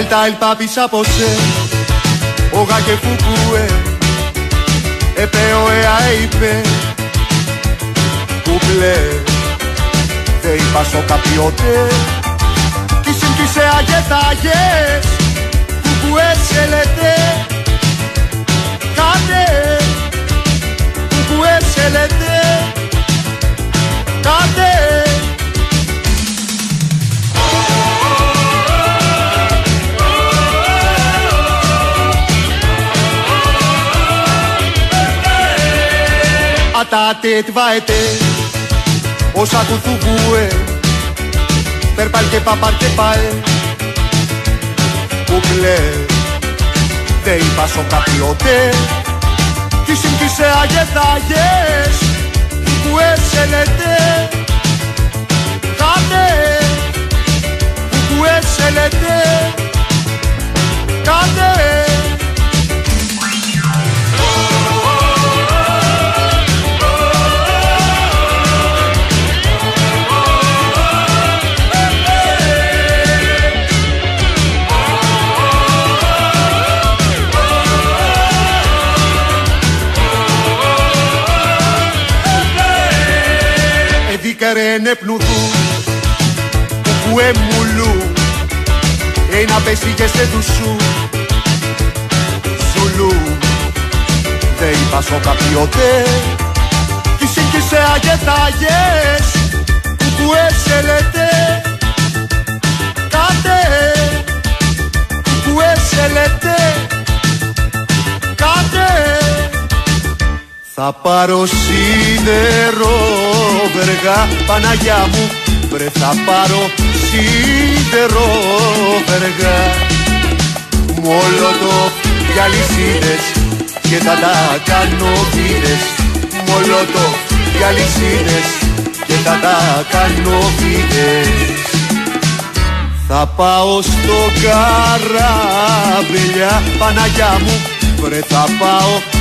Delta el papi sapose Oga que fukue Επέω εα είπε Κουπλέ Δεν είπα στο καπιότες. Κι συμπτήσε αγετάγες Κουκουέ σε λέτε. Κάτε. Κουκουέ σε λέτε. Κάτε Atate tvaete Όσα κουθουβούε Περπάλ και παπάρ και πάε. Κουκλέ Δεν είπα σο καπιότε. Κι συμπτήσε αγεθάγες Κουκουέ σε λέτε Κάτε Κουκουέ σε λέτε Κάτε Εδίκαρε πνουδού Που εμουλού. Ένα πέσει και σε δουσού. Ζουλού Δεν είπα σο καπιότε Κι σύγκυσε αγετάγες Που έσελετε. Κάτε. Που έσελετε. Κάτε θα πάρω σίδερο βεργά Παναγιά μου. Βρε θα πάρω σίδερο βεργά. Μολότο για λυσίδες Και θα τα κάνω βίδες. Μολότο για λυσίδες Και θα τα κάνω βίδες. Θα πάω στο καράβελιά Παναγιά μου. Βρε θα πάω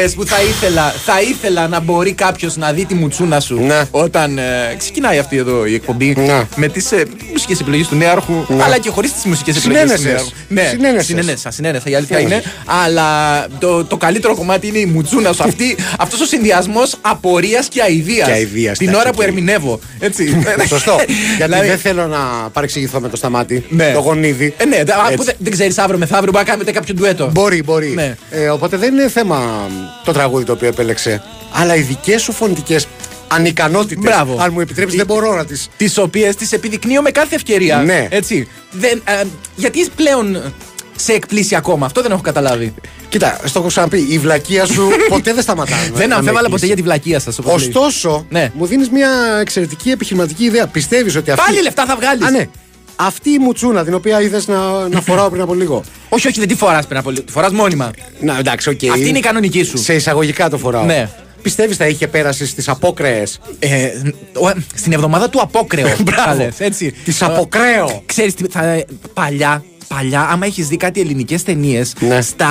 φορέ που θα ήθελα, θα ήθελα να μπορεί κάποιος να δει τη μουτσούνα σου Ναι. όταν ε, ξεκινάει αυτή εδώ η εκπομπή Ναι. με τις ε, μουσικές επιλογές του Νέαρχου, αλλά και χωρίς τις μουσικές επιλογές του Συνένεσες. Νέαρχου. Ναι, Συνένεσες. συνένεσα, συνένεσα, η αλήθεια είναι. Συνένεσες. Αλλά το, το καλύτερο κομμάτι είναι η μουτσούνα σου. Αυτή, αυτός ο συνδυασμός απορίας και αηδίας. Και αηδίας, Την ναι, ώρα και- που ερμηνεύω. Έτσι. Σωστό. Γιατί Δηλαδή- δεν θέλω να παρεξηγηθώ με το σταμάτη. Ναι. Το γονίδι. Ε, ναι, α, Έτσι. που δεν, δεν ξέρεις αύριο μεθαύριο μπορεί να κάνετε κάποιο ντουέτο. Μπορεί, μπορεί. Ναι. Ε, οπότε δεν είναι θέμα μ, το τραγούδι το οποίο επέλεξε. Αλλά οι δικές σου φωνητικές ανικανότητες. Μπράβο. Αν μου επιτρέψεις, δεν μπορώ να τι. τις οποίες τις επιδεικνύω με κάθε ευκαιρία. Ναι. Έτσι. Δεν, ε, γιατί πλέον σε εκπλήσει ακόμα, αυτό δεν έχω καταλάβει. Κοίτα, στο έχω ξαναπεί, η βλακεία σου ποτέ δεν σταματάει. να- Δεν να με αμφέβαλα ποτέ εκπλήσει. για τη βλακεία σας. Ωστόσο, Ναι. μου δίνεις μια εξαιρετική επιχειρηματική ιδέα. Πιστεύεις ότι αυτή. Πάλι λεφτά θα βγάλεις. Α, ναι. Αυτή η μουτσούνα την οποία είδες να, να φοράω πριν από λίγο. Όχι, όχι, δεν τη φοράς πριν από λίγο. Τη φοράς μόνιμα. Να, εντάξει, οκ. Αυτή είναι η κανονική σου. Σε εισαγωγικά το φοράω. Ναι. Πιστεύεις θα είχε πέρασει στις απόκριες; Ε, ο- στην εβδομάδα του απόκρεο. Μπράβο. θα λες, έτσι. Της αποκρέω. Ξέρεις, θα, παλιά, παλιά, άμα έχεις δει κάτι ελληνικές ταινίες, Ναι. στα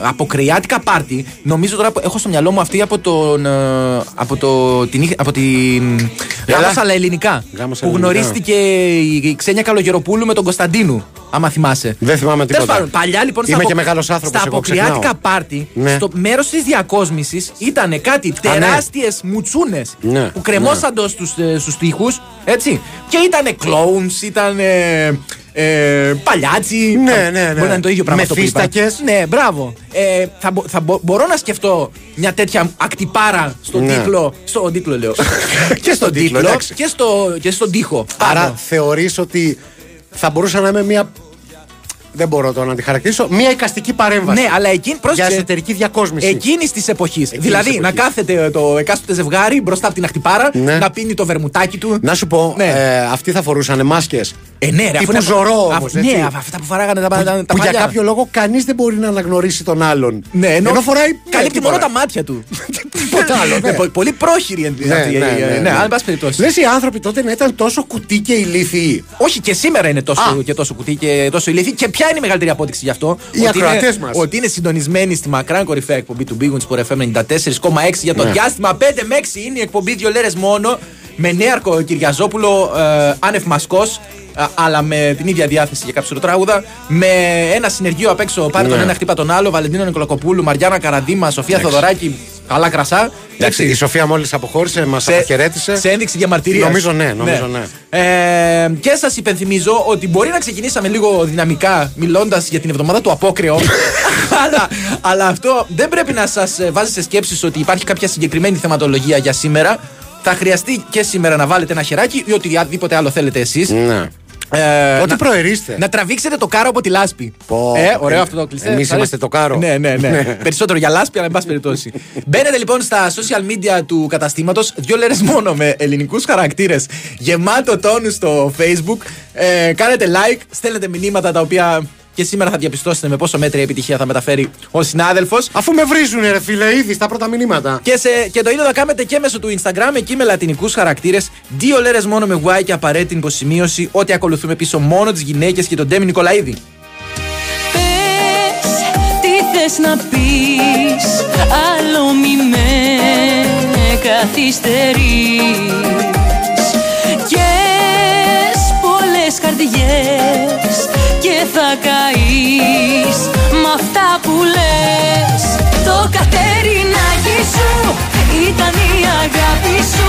αποκρεάτικα πάρτι, νομίζω τώρα που έχω στο μυαλό μου αυτή από τον. ε, από, το, την, είχ- από την. Έλα. Γάμος αλά ελληνικά. Γάμος που αλά ελληνικά. γνωρίστηκε η, η Ξένια Καλογεροπούλου με τον Κωνσταντίνου. Άμα θυμάσαι. Δεν θυμάμαι Τέλος τίποτα. πάντων, παλιά λοιπόν Είμαι στα, και μεγάλος άνθρωπος, στα εγώ αποκριάτικα ξεχνάω. πάρτι, Ναι. στο μέρος της διακόσμησης ήταν κάτι ναι. τεράστιες μουτσούνες Ναι, που κρεμόσαν στους, ε, στους τοίχους, έτσι. Και ήταν κλόουνς, ήταν ε, παλιάτσι. Ναι, Θα- ναι, ναι. Μπορεί να είναι το ίδιο πράγμα αυτό που είπα. Μεφίστακες. Ναι, μπράβο. Ε, θα, μπο- θα μπο- μπορώ να σκεφτώ μια τέτοια ακτιπάρα στον Ναι. τίτλο. Στον τίτλο λέω. και στον τίτλο, τίτλο εντάξει. και, στο, και στον τοίχο. Άρα Πάνω. θεωρείς ότι θα μπορούσα να είμαι μια. Δεν μπορώ τώρα να τη χαρακτηρίσω. Μια εικαστική παρέμβαση. Ναι, αλλά εκείνη Για πρόσεξε. εσωτερική διακόσμηση. Εκείνης της εποχής. Εκείνης Δηλαδή της να εποχής. κάθεται το εκάστοτε ζευγάρι μπροστά από την ακτιπάρα, Ναι. να πίνει το βερμουτάκι του. Να σου πω, Ναι. ε, αυτοί θα φορούσαν μάσκες. Ε, ναι, ρε, αφού Τύπου είναι- ζωρό αφ- όμως, Ναι, έτσι. α- αυτά που φοράγανε τα, τα, τα που για παλιά. κάποιο λόγο κανείς δεν μπορεί να αναγνωρίσει τον άλλον. Ναι, ενώ, φοράει. καλύπτει ναι, μόνο τι τα μάτια του. Τίποτα άλλο. Ναι, πο- Πολύ πρόχειρη εν- Ναι, αυτή η- ναι, ναι, Ναι, ναι. αλλά εν πάση περιπτώσει. Λες οι άνθρωποι τότε να ήταν τόσο κουτί και ηλίθιοι. Όχι και σήμερα είναι τόσο, Α. και τόσο κουτί και τόσο ηλίθι. Και ποια είναι η μεγαλύτερη απόδειξη γι' αυτό; Οι ότι είναι, ακροατές μας. ότι είναι συντονισμένοι στη μακράν κορυφαία εκπομπή του Big Wings FM 94,6 για το Ναι. διάστημα 5 με 6 είναι η εκπομπή δύο λέρες μόνο. Με νέαρκο Κυριαζόπουλο, ε, άνευ μασκός, ε, αλλά με την ίδια διάθεση για κάποιο τραγούδα. Με ένα συνεργείο απ' έξω, πάρε τον Ναι. ένα, χτύπα τον άλλο. Βαλεντίνο Νικολακοπούλου, Μαριάννα Καραδίμα, Σοφία Θοδωράκη, καλά κρασά. Εντάξει, η Σοφία μόλις αποχώρησε, μας αποχαιρέτησε. σε ένδειξη διαμαρτυρίας. Νομίζω ναι, νομίζω ναι. Ε, και σας υπενθυμίζω ότι μπορεί να ξεκινήσαμε λίγο δυναμικά μιλώντας για την εβδομάδα του απόκρεο. αλλά, αλλά αυτό δεν πρέπει να σας βάζει σε σκέψεις ότι υπάρχει κάποια συγκεκριμένη θεματολογία για σήμερα. Θα χρειαστεί και σήμερα να βάλετε ένα χεράκι ή οτιδήποτε άλλο θέλετε εσείς. Ναι. Ε, Ό,τι να, προερίστε. να τραβήξετε το κάρο από τη λάσπη. Πω, ε, ωραίο ε, αυτό το κλειστέ. εμείς Σ' αρέσει; είμαστε το κάρο. Ναι, ναι, ναι. Περισσότερο για λάσπη, αλλά εν πάση περιπτώσει. Μπαίνετε λοιπόν στα social media του καταστήματος, δύο λέρες μόνο με ελληνικούς χαρακτήρες, γεμάτο τόνους στο Facebook. Ε, κάνετε like, στέλνετε μηνύματα τα οποία και σήμερα θα διαπιστώσετε με πόσο μέτρια επιτυχία θα μεταφέρει ο συνάδελφος. Αφού με βρίζουν, ρε φίλε, ήδη στα πρώτα μηνύματα. Και, σε, και το ίδιο θα κάνετε και μέσω του Instagram, εκεί με λατινικούς χαρακτήρες. Δύο λέρες μόνο με Y και απαραίτητη υποσημείωση ότι ακολουθούμε πίσω μόνο τις γυναίκες και τον Ντέμι Νικολαίδη. Πες τι θες να πεις Άλλο μη με καθυστερείς Κες πολλές καρδιές Και θα καείς. Μ' αυτά που λες Το κατερινάκι σου Ήταν η αγάπη σου.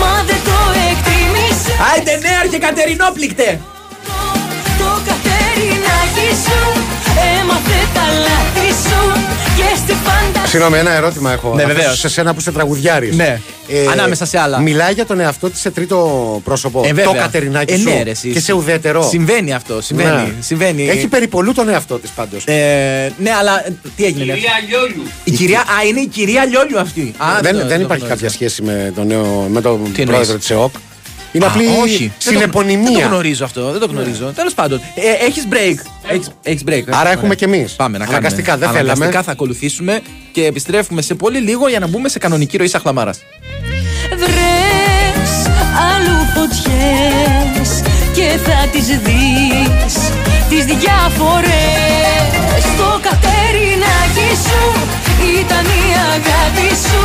Μα δεν το εκτίμησες Άιντε ναι, αρχε Κατερινόπληκτε! το κατερινάκι σου Έμαθε τα λάθη σου Και στη φαντασία Συγγνώμη, ένα ερώτημα έχω. Ναι, Να βεβαίως. θέσω Σε σένα που είσαι τραγουδιάρης. Ναι. Ανάμεσα σε άλλα. Μιλάει για τον εαυτό της σε τρίτο πρόσωπο. Ε, το βέβαια. κατερινάκι Ε, σου. ναι, ρε, εσύ. και σε ουδέτερο. Συμβαίνει αυτό, συμβαίνει. Ναι. συμβαίνει. Έχει περιπολού τον εαυτό της πάντως. Ε, ναι, αλλά ε, τι έγινε. ναι. Κυρία Λιόλιου. Η κυρία, α, είναι η κυρία Λιόλιου αυτή. Α, δεν το- δεν το υπάρχει γνώριζα. κάποια σχέση με τον, νέο, με τον Τι εννοείς; πρόεδρο της ΕΟΚ. Είναι Α, απλή όχι. Δεν το- Δεν το συνεπωνυμία. γνωρίζω αυτό. Δεν το γνωρίζω. Τέλος πάντων. Ε, Έχεις break. Έχεις, έχεις break. Άρα Ωραία. έχουμε κι εμείς. Πάμε να κάνουμε. Αναγκαστικά, δεν θέλαμε. Αναγκαστικά θα ακολουθήσουμε και επιστρέφουμε σε πολύ λίγο για να μπούμε σε κανονική ροή σαχλαμάρα. Βρες αλλού φωτιές Και θα τις δεις Τις διάφορες Το κατερινάκι σου Ήταν η αγάπη σου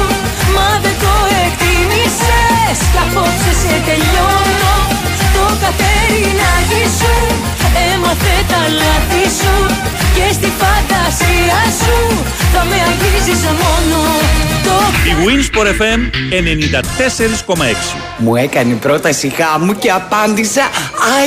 Μα δεν το εκτίμησες. Κι απόψε σε τελειώνω Το κατερινάκι σου. Έμαθε τα λάθη σου Και στη φαντασία σου θα με αγγίζεις μόνο το Η Winsport FM 94,6 Μου έκανε πρόταση γάμου και απάντησα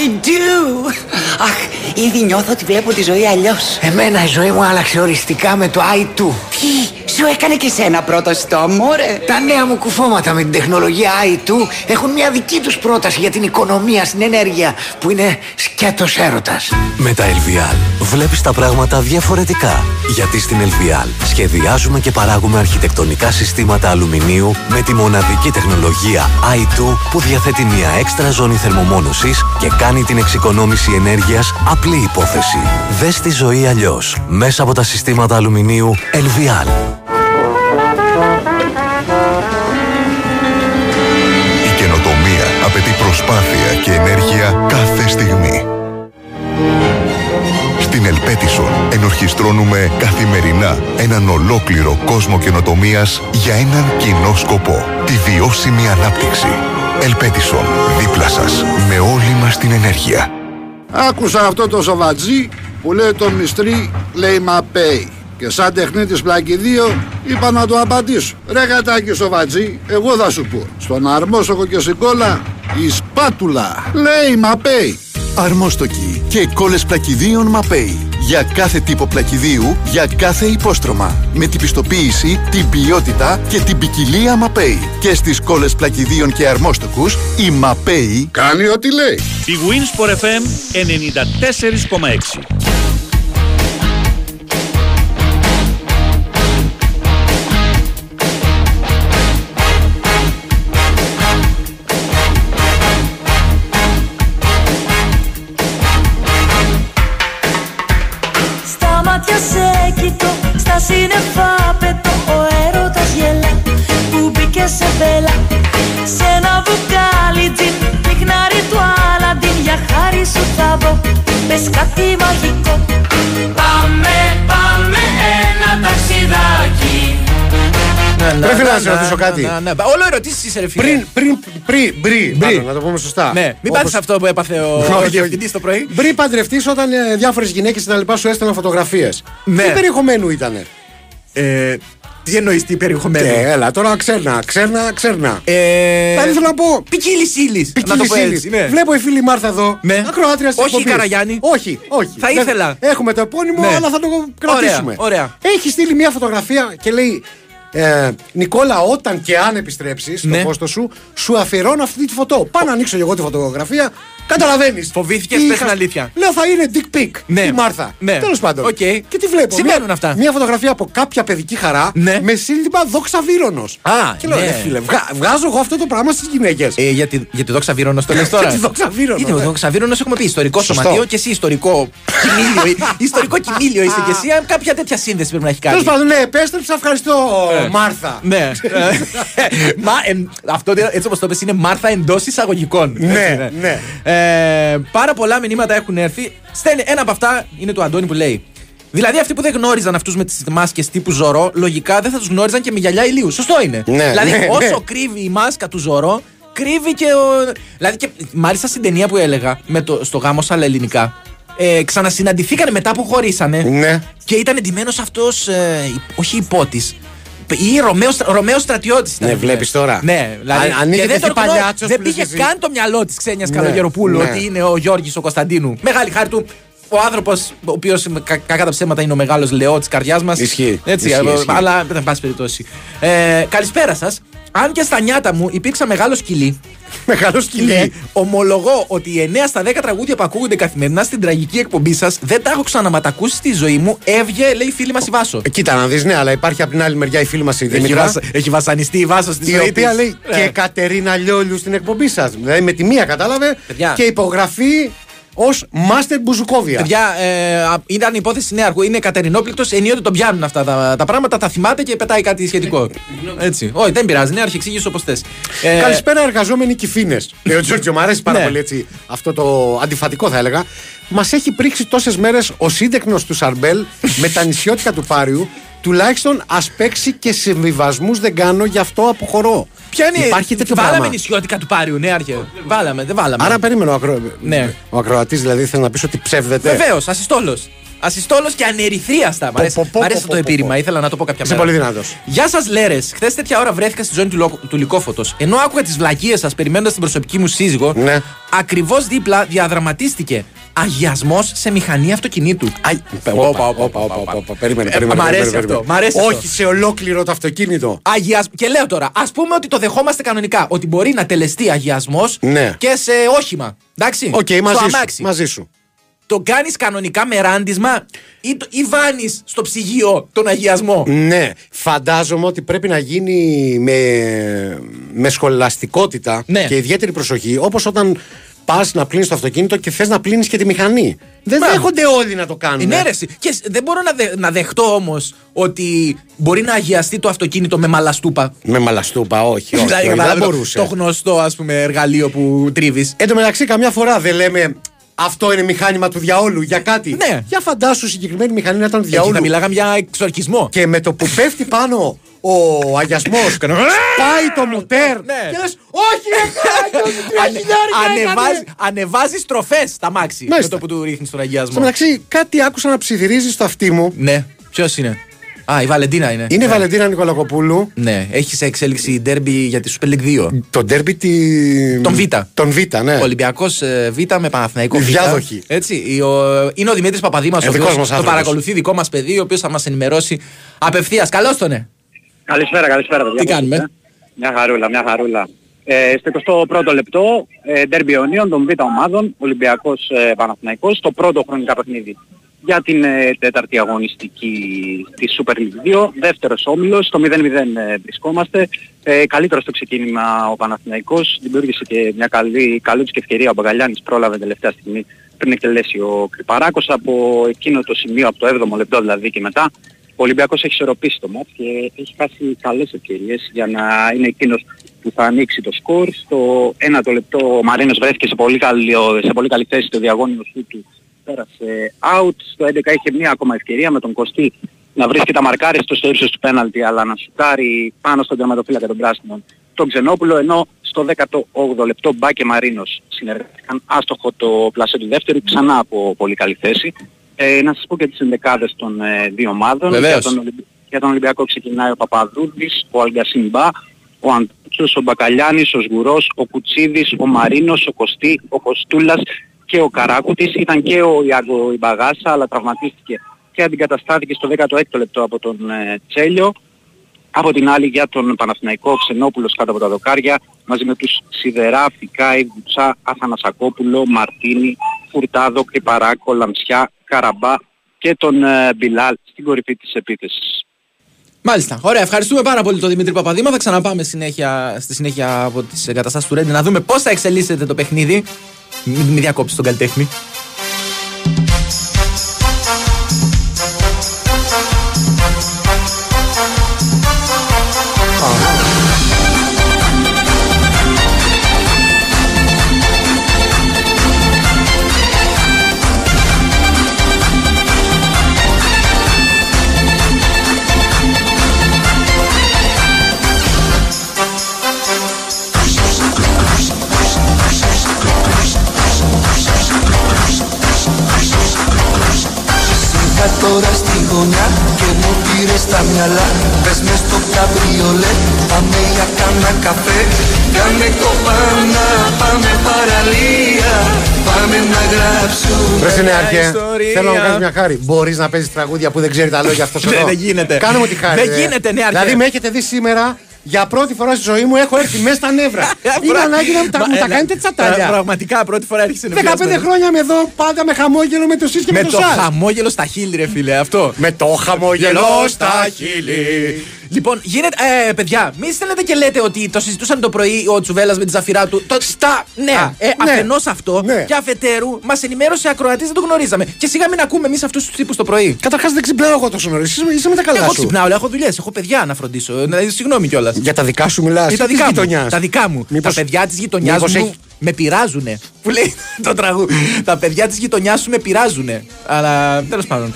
I do Αχ, ήδη νιώθω ότι βλέπω τη ζωή αλλιώς Εμένα η ζωή μου άλλαξε οριστικά με το i2. Τι, σου έκανε και σένα πρόταση το αμόρε; Τα νέα μου κουφώματα με την τεχνολογία i2 έχουν μια δική τους πρόταση για την οικονομία στην ενέργεια που είναι σκέτος έρωτας. Με τα LVL βλέπεις τα πράγματα διαφορετικά. Γιατί στην LVL σχεδιάζουμε και παράγουμε αρχιτεκτονικά συστήματα αλουμινίου με τη μοναδική τεχνολογία i2 που διαθέτει μια έξτρα ζώνη θερμομόνωσης και κάνει την εξοικονόμηση ενέργειας απλή υπόθεση. Δες τη ζωή αλλιώς μέσα από τα συστήματα αλουμινίου LVL. Η καινοτομία απαιτεί προσπάθεια και ενέργεια κάθε στιγμή. Στην Ελπέτισον ενορχιστρώνουμε καθημερινά έναν ολόκληρο κόσμο καινοτομίας για έναν κοινό σκοπό. Τη βιώσιμη ανάπτυξη. Ελπέτισον, δίπλα σας, με όλη μας την ενέργεια. Άκουσα αυτό το σοβατζί που λέει το μυστρή λέει μα πέι. Και σαν τεχνίτης πλακιδίο είπα να το απαντήσω. Ρε κατάκι σοβατζί, εγώ θα σου πω. Στον αρμόσοκο και στην κόλλα η σπάτουλα λέει μα πέι. Αρμόστοκοι και κόλλες πλακιδίων Μαπέι. Για κάθε τύπο πλακιδίου, για κάθε υπόστρωμα. Με την πιστοποίηση, την ποιότητα και την ποικιλία Μαπέι. Και στις κόλλες πλακιδίων και αρμόστοκους, η Μαπέι κάνει ό,τι λέει. Η Winsport FM 94,6 να σε ρωτήσω κάτι. Ναι, ναι. Όλο ερωτήσεις είσαι, ρε φίλε. Πριν, πριν, πριν, μπρι, μάλλον, να το πούμε σωστά. Ναι, μην Όπως- πάθεις αυτό που έπαθε ο Όχι, όχι. διευθυντής το πρωί. Πριν παντρευτείς όταν ε, διάφορες γυναίκες και τα λοιπά σου έστελναν φωτογραφίες. Ναι. Τι περιεχομένου ήταν. Ε, τι εννοείς, τι περιεχομένο. Ε, έλα, τώρα ξέρνα, ξέρνα, ξέρνα. Ε, Θα ήθελα να πω. Ποικίλη ύλης. Να το Ποικίλης πω έτσι. ύλης. ναι. Βλέπω η φίλη Μάρθα εδώ. Ναι. Ακροάτρια της Όχι η εκπομπής. Καραγιάννη. Όχι, όχι. Θα Δεν- ήθελα. Έχουμε το επώνυμο, Ναι. αλλά θα το κρατήσουμε. ωραία. Έχει στείλει μια φωτογραφία και λέει. Ε, Νικόλα, όταν και αν επιστρέψεις στο Ναι. πόστο σου, σου αφιερώνω αυτή τη φωτό. Πάω να ανοίξω εγώ τη φωτογραφία. Καταλαβαίνεις. Φοβήθηκες, πες την αλήθεια. Λέω θα είναι dick pic. Ναι. Η Μάρθα. Ναι. Τέλος πάντων. Οκ. Και τι βλέπω; Συμβαίνουν μια, αυτά. Μια φωτογραφία από κάποια παιδική χαρά Ναι. με σύνθημα δόξα Βύρωνος. Α, και λέω, ναι. ρε φίλε, βγα- βγάζω εγώ αυτό το πράγμα στις γυναίκες. Ε, για, τη, για τη δόξα Βύρωνος το λες τώρα. Για τη δόξα Βύρωνος, Είναι ο ναι. δόξα Βύρωνος έχουμε πει ιστορικό Σωστό. σωματείο και εσύ ιστορικό κοιμήλιο. ιστορικό κοιμήλιο είσαι και εσύ. αν Κάποια τέτοια σύνδεση πρέπει να έχει Τέλος κάνει. πάντων, ναι, επέστρεψα. Ευχαριστώ, Ε. Μάρθα. Ναι. Ε, Μα, εν- αυτό έτσι όπως το πες είναι Μάρθα εντός εισαγωγικών. Ναι, Έτσι, Ε, πάρα πολλά μηνύματα έχουν έρθει. Στέλνει, ένα από αυτά είναι του Αντώνη που λέει. Δηλαδή αυτοί που δεν γνώριζαν αυτούς με τις μάσκες τύπου Ζωρό, λογικά δεν θα τους γνώριζαν και με γυαλιά ηλίου. Σωστό είναι. Ναι, δηλαδή, ναι, όσο ναι. κρύβει η μάσκα του Ζωρό, κρύβει και ο. Δηλαδή, και, μάλιστα στην ταινία που έλεγα με το, στο γάμο στα ελληνικά. Ε, ξανασυναντηθήκανε μετά που χωρίσανε. Ναι. Και ήταν εντυμένος αυτός, ε, όχι υπότης. Ή Ρωμαίος, Ρωμαίος στρατιώτης. Ναι, βλέπεις τώρα. Ναι, δηλαδή. Αν- ανοίγεται και δεν τι τον γνώ- παλιάτσος Δεν που πήγε λες εσύ. καν το μυαλό της ξένιας Ναι, Καλογεροπούλου ναι. ότι είναι ο Γιώργης ο Κωνσταντίνου. Μεγάλη χάρη του. Ο άνθρωπος, ο οποίος κακά τα ψέματα είναι ο μεγάλος λεό της καρδιάς μας. Ισχύει, Έτσι, ισχύει, ε, ισχύει. αλλά δεν πάση περιπτώσει. Ε, καλησπέρα σας. Αν και στα νιάτα μου υπήρξα μεγάλο σκυλί. Μεγάλο σκυλί. Ναι, ομολογώ ότι οι 9 στα 10 τραγούδια που ακούγονται καθημερινά στην τραγική εκπομπή σας δεν τα έχω ξαναματακούσει στη ζωή μου. Έβγε, λέει η φίλη μας η Βάσο. Ε, Κοίτα να δεις, ναι, αλλά υπάρχει από την άλλη μεριά η φίλη μας η Έχει, Δήμητρα. βασα- έχει βασανιστεί η Βάσο στη Η ζωή οποία της. λέει Ναι. και Κατερίνα Λιόλιου στην εκπομπή σας. Δηλαδή με τη μία κατάλαβε Παιδιά. και υπογραφή ως Μάστερ Μπουζουκόβια. Παιδιά, ε, α, ήταν υπόθεση νέαρχου. Είναι κατερινόπληκτος. Ενίοτε τον πιάνουν αυτά τα, τα πράγματα, τα θυμάται και πετάει κάτι σχετικό. Έτσι. Όχι, δεν πειράζει. Νέαρχη, εξήγησε όπως θες. Ε, Καλησπέρα, εργαζόμενοι κυφίνε. Λέει ο Τζόρτζιο, μου αρέσει πάρα Ναι. πολύ έτσι αυτό το αντιφατικό θα έλεγα. Μας έχει πρίξει τόσες μέρες ο σύντεκνος του Σαρμπέλ με τα νησιώτικα του Πάριου. Τουλάχιστον ας παίξει και συμβιβασμούς δεν κάνω, γι' αυτό αποχωρώ. Ποια είναι. Υπάρχει τέτοιο Βάλαμε πράγμα. νησιώτικα του Πάριου, ναι, αρχαίο. Βάλαμε, δεν βάλαμε. Άρα περίμενε ο, ακρο... Ναι. ο ακροατής δηλαδή θέλει να πεις ότι ψεύδεται. Βεβαίως, ασυστόλος. Ασυστόλος και ανερυθρίαστα. Μ' αρέσει, Πω, πω, πω, μ' αρέσει πω, αυτό το πω, επίρρημα, πω. ήθελα να το πω κάποια Είσαι μέρα. πολύ δυνατός. Γεια σας, Λέρες. Χθες τέτοια ώρα βρέθηκα στη ζώνη του, Λο- του Λυκόφωτος. Ενώ άκουγα τις βλακείες σας περιμένοντας την προσωπική μου σύζυγο, Ναι. ακριβώς δίπλα διαδραματίστηκε αγιασμός σε μηχανή αυτοκινήτου. Αι, Όπα, όπα, όπα, όπα, όπα, όπα, όπα. όπα, Περίμενε, Ε, περίμενε. μ' αρέσει περίμενε, αυτό, περίμενε. μ' αρέσει Όχι αυτό. σε ολόκληρο το αυτοκίνητο. Αγιασ... Και λέω τώρα, ας πούμε ότι το δεχόμαστε κανονικά. Ότι μπορεί να τελεστεί αγιασμός Ναι. και σε όχημα. Εντάξει. Οκ, στο μαζί, σου, αμάξι. μαζί σου. Το κάνεις κανονικά με ράντισμα ή, το- ή βάνεις στο ψυγείο τον αγιασμό; Ναι, φαντάζομαι ότι πρέπει να γίνει με, με σχολαστικότητα Ναι. και ιδιαίτερη προσοχή, όπως όταν πας να πλύνεις το αυτοκίνητο και θες να πλύνεις και τη μηχανή. Δεν Μπράβο. δέχονται όλοι να το κάνουν. Ε, Ναι, ρε, εσύ. Και σ- δεν μπορώ να, δε- να δεχτώ όμως ότι μπορεί να αγιαστεί το αυτοκίνητο με μαλαστούπα. Με μαλαστούπα, όχι, όχι, Δηλαδή, όχι, δεν καταλάβει το- μπορούσε. Το γνωστό, ας πούμε, εργαλείο που τρίβεις. Εν τω μεταξύ, καμιά φορά δεν λέμε αυτό είναι μηχάνημα του διαόλου για κάτι. Ναι. Για φαντάσου συγκεκριμένη μηχανή να ήταν του Εκεί θα διαόλου. μιλάγαμε για εξορκισμό. Και με το που πέφτει πάνω ο αγιασμός, πάει το μουτέρ. Ναι. Και λες, Όχι, ρε κάτω, Ανε- ανεβάζει, ανεβάζεις τροφές στα μάξι με Μάλιστα. το που του ρίχνεις τον Στο αγιασμό. μεταξύ, κάτι άκουσα να ψιθυρίζει στο αυτί μου. Ναι, ποιος είναι; Α, η Βαλεντίνα είναι. Είναι η Ναι. Βαλεντίνα Νικολακοπούλου. Ναι, έχει σε εξέλιξη ντέρμπι για τη Super League 2. Το ντέρμπι τη... Τον Β. Τον Β, ναι. Ολυμπιακός Β με Παναθηναϊκό Η Β. διάδοχη. Έτσι, η- ο- είναι ο Δημήτρης Παπαδήμας, Ε, ο δικός οποίος μας το άνθρωπος. παρακολουθεί δικό μας παιδί, ο οποίος θα μας ενημερώσει απευθείας. Καλώς τον, ναι. Καλησπέρα, καλησπέρα παιδιά. Τι Πώς κάνουμε; είστε; Μια χαρούλα, μια χαρούλα. Ε, στο 21ο λεπτό, ε, ντέρμπι Ιωνίων των Β' ομάδων, Ολυμπιακός ε, Παναθηναϊκός, στο πρώτο χρονικά παιχνίδι για την ε, τέταρτη αγωνιστική της Super League 2. Δεύτερος όμιλος, στο 0-0 ε, βρισκόμαστε. Ε, καλύτερο στο ξεκίνημα ο Παναθηναϊκός, δημιούργησε και μια καλή, καλή και ευκαιρία. Ο Μπαγκαλιάνης πρόλαβε τελευταία στιγμή πριν εκτελέσει ο Κρυπαράκος από εκείνο το σημείο, από το 7ο λεπτό δηλαδή και μετά. Ο Ολυμπιακός έχει ισορροπήσει το μάτς και έχει χάσει καλές ευκαιρίες για να είναι εκείνος που θα ανοίξει το σκορ. Στο 1 λεπτό ο Μαρίνος βρέθηκε σε πολύ καλή, σε πολύ καλή θέση το διαγώνιο σου του πέρασε out. Στο 11 είχε μία ακόμα ευκαιρία με τον Κωστή να βρίσκει τα μαρκάριστο στο ύψος του πέναλτι αλλά να σουτάρει πάνω στον τερματοφύλακα των Πράσινων τον Ξενόπουλο ενώ στο 18ο λεπτό Μπά και Μαρίνος συνεργάστηκαν άστοχο το πλασέ του δεύτερου ξανά από πολύ καλή θέση. Ε, να σας πω και τις ενδεκάδες των ε, δύο ομάδων. Βεβαίως. Για τον, Ολυμπ- για τον Ολυμπιακό ξεκινάει ο Παπαδούδης, ο Αλγκασίν Μπά, ο Αντούτσος, ο Μπακαλιάνης, ο Σγουρός, ο Κουτσίδης, ο Μαρίνος, ο Κωστή, ο Κοστούλας και ο Καράκουτης. Ήταν και ο Ιάγκο Ιμπαγάσα αλλά τραυματίστηκε και αντικαταστάθηκε στο 16ο λεπτό από τον ε, Τσέλιο. Από την άλλη για τον Παναθηναϊκό Ξενόπουλος κάτω από τα δοκάρια μαζί με τους Σιδερά, Φικάη, Βουτσά, Αθανασακόπουλο, Μαρτίνη, Φουρτάδο, Κρυπαράκο, Λαμψιά, Καραμπά και τον ε, Μπιλάλ στην κορυφή της επίθεσης. Μάλιστα. Ωραία, ευχαριστούμε πάρα πολύ τον Δημήτρη Παπαδήμα. Θα ξαναπάμε συνέχεια, στη συνέχεια από τις εγκαταστάσεις του Ρέντι να δούμε πώς θα εξελίσσεται το παιχνίδι. Μην, μην διακόψεις τον καλλιτέχνη. Τώρα στη γωνιά και μου πήρες στα μυαλά Πες μες στο καμπριολέ, πάμε για κάνα καφέ Κάνε κοπάνα, πάμε παραλία Πάμε να γράψουμε Ρε συνέχεια, ιστορία. θέλω να μου κάνεις μια χάρη. Μπορείς να παίζεις τραγούδια που δεν ξέρει τα λόγια αυτός Ναι, εδώ. δεν γίνεται. Κάνε μου τη χάρη. Δεν ρε. γίνεται, ναι, αρχαία. Δηλαδή με έχετε δει σήμερα για πρώτη φορά στη ζωή μου έχω έρθει μέσα στα νεύρα. Είναι ανάγκη να μου τα, Μα, μου τα ε, κάνετε πρα- τσατάλια. Πραγματικά πρώτη φορά έρχεσαι 15 χρόνια είμαι εδώ πάντα με χαμόγελο με το εσείς και με, Με το το σας. χαμόγελο στα χείλη, ρε φίλε, αυτό. Με το χαμόγελο στα χείλη. Λοιπόν, γίνεται. Ε, παιδιά, μη στέλνετε και λέτε ότι το συζητούσαν το πρωί ο Τσουβέλλα με τη ζαφυρά του. Το, στα νέα. Ε, ναι. Αφενός αυτό Ναι. και αφετέρου μας ενημέρωσε ακροατή, δεν το γνωρίζαμε. Και σιγά μην ακούμε εμείς αυτούς τους τύπους το πρωί. Καταρχάς δεν ξυπνάω εγώ τόσο νωρίς. Είσαι, είσαι με τα καλά Εγώ σου. ξυπνάω, αλλά έχω δουλειές, έχω παιδιά να φροντίσω. Δηλαδή, συγγνώμη κιόλας. Για τα δικά σου μιλάς. τα δικά μου. Τα δικά μου. Μήπως- Τα παιδιά της γειτονιάς μου μήπως έχει- με πειράζουνε. Που λέει το τραγούδι. τα παιδιά της γειτονιάς σου με πειράζουνε. Αλλά τέλος πάντων.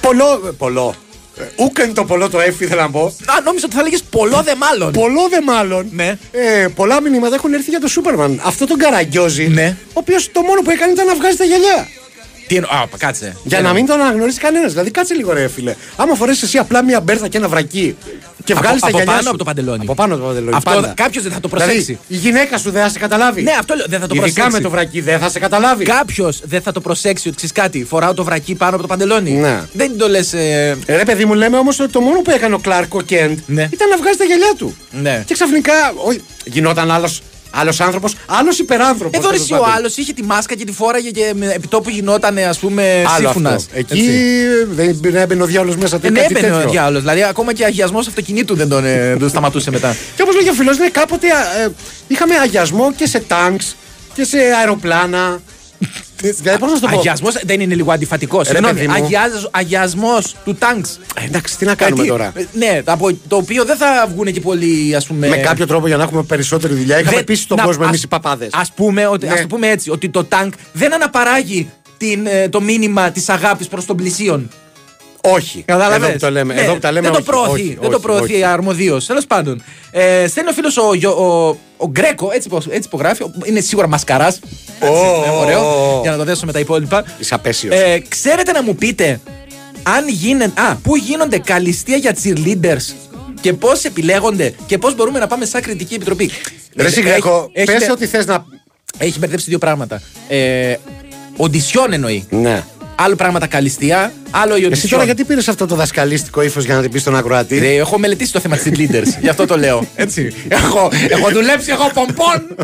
Πολλό. Πολλό. Ούκεν το πολλό το F ήθελα να πω. Α, νόμιζα ότι θα λέγε πολλό δε μάλλον. Πολλό δε μάλλον. Ναι. Ε, πολλά μηνύματα έχουν έρθει για το Σούπερμαν. Αυτό τον καραγκιόζη. Ναι. Ο οποίος το μόνο που έκανε ήταν να βγάζει τα γυαλιά. Τι εννο... Α, κάτσε. Για να μην τον αναγνωρίσει κανένας. Δηλαδή, κάτσε λίγο ρε φίλε. Άμα φορέσεις εσύ απλά μια μπέρθα και ένα βρακί και Από- βγάλεις τα από γυαλιά. πάνω σου- από το παντελόνι. Από πάνω από το παντελόνι. Αυτό πάντα. κάποιος δεν θα το προσέξει. Δηλαδή, η γυναίκα σου δεν θα σε καταλάβει. Ναι, αυτό λέω, δεν θα το Ειδικά προσέξει. με το βρακί δεν θα σε καταλάβει. Κάποιος δεν θα το προσέξει ότι ξέρεις κάτι. Φοράω το βρακί πάνω από το παντελόνι. Ναι. Δεν το λες. Ε... Ε, Ρε παιδί μου, λέμε όμως ότι το μόνο που έκανε ο Κλάρκο Κέντ Ναι. ήταν να βγάζει τα γυαλιά του. Ναι. Και ξαφνικά όχι, γινόταν άλλος άλλος άνθρωπος, άλλος υπεράνθρωπος. Εδώ ρε εσύ ο άλλος είχε τη μάσκα και τη φόραγε και με- επί τόπου γινόταν ας πούμε Άλλο σύμφωνας. αυτό. Εκεί δεν δεν έμπαινε ο διάλογο μέσα. Δεν κάτι έμπαινε ο τέτοιο. διάολος. Δηλαδή ακόμα και αγιασμός αυτοκινήτου δεν τον, ε, τον σταματούσε μετά. Και όπως λέγει ο φίλος, ναι, κάποτε ε, είχαμε αγιασμό και σε τάγκς και σε αεροπλάνα. Δηλαδή, πώς να σου το πω; Αγιασμός δεν είναι λίγο αντιφατικός. Συγγνώμη. παιδί μου. Αγιασμός του τάγκς. Ε, εντάξει, τι να κάνουμε τώρα; Ναι, από το οποίο δεν θα βγουν και πολλοί ας πούμε. Με κάποιο τρόπο για να έχουμε περισσότερη δουλειά. Είχαμε Δεν- πείσει τον να- κόσμο ας- εμεί οι παπάδες. Ας πούμε, ότι, Ναι. ας το πούμε έτσι, ότι το τάγκ δεν αναπαράγει την, ε, το μήνυμα της αγάπης προς τον πλησίον. Όχι. Κατάλαβες. Εδώ που το λέμε. Ναι, Εδώ που τα λέμε δεν το όχι, προωθεί, όχι, δεν το όχι, προωθεί όχι. αρμοδίως. Τέλος πάντων. Ε, στέλνει ο φίλος ο, Γιο- ο, ο Γκρέκο, έτσι, υπο- έτσι υπογράφει. ο- Είναι σίγουρα μασκαράς. Ωραίο. ω, ω. Για να το δέσω με τα υπόλοιπα. Είσαι απέσιος. Ε, ξέρετε να μου πείτε αν γίνεται. Α, πού γίνονται καλυστία για cheerleaders και πώς επιλέγονται και πώς μπορούμε να πάμε σαν κριτική επιτροπή. Ρε εσύ, Έχει- Γκρέκο, έχει- πες ότι θες να. Έχει μπερδέψει δύο πράγματα. Ε, οντισιόν εννοεί. Ναι. Άλλο πράγματα καλυστία, άλλο η Εσύ οντισιόν. τώρα γιατί πήρες αυτό το δασκαλίστικο ύφος για να την πεις στον ακροατή; Ρε, έχω μελετήσει το θέμα της leaders, γι' αυτό το λέω. Έτσι. έχω, έχω δουλέψει, έχω πομπόν.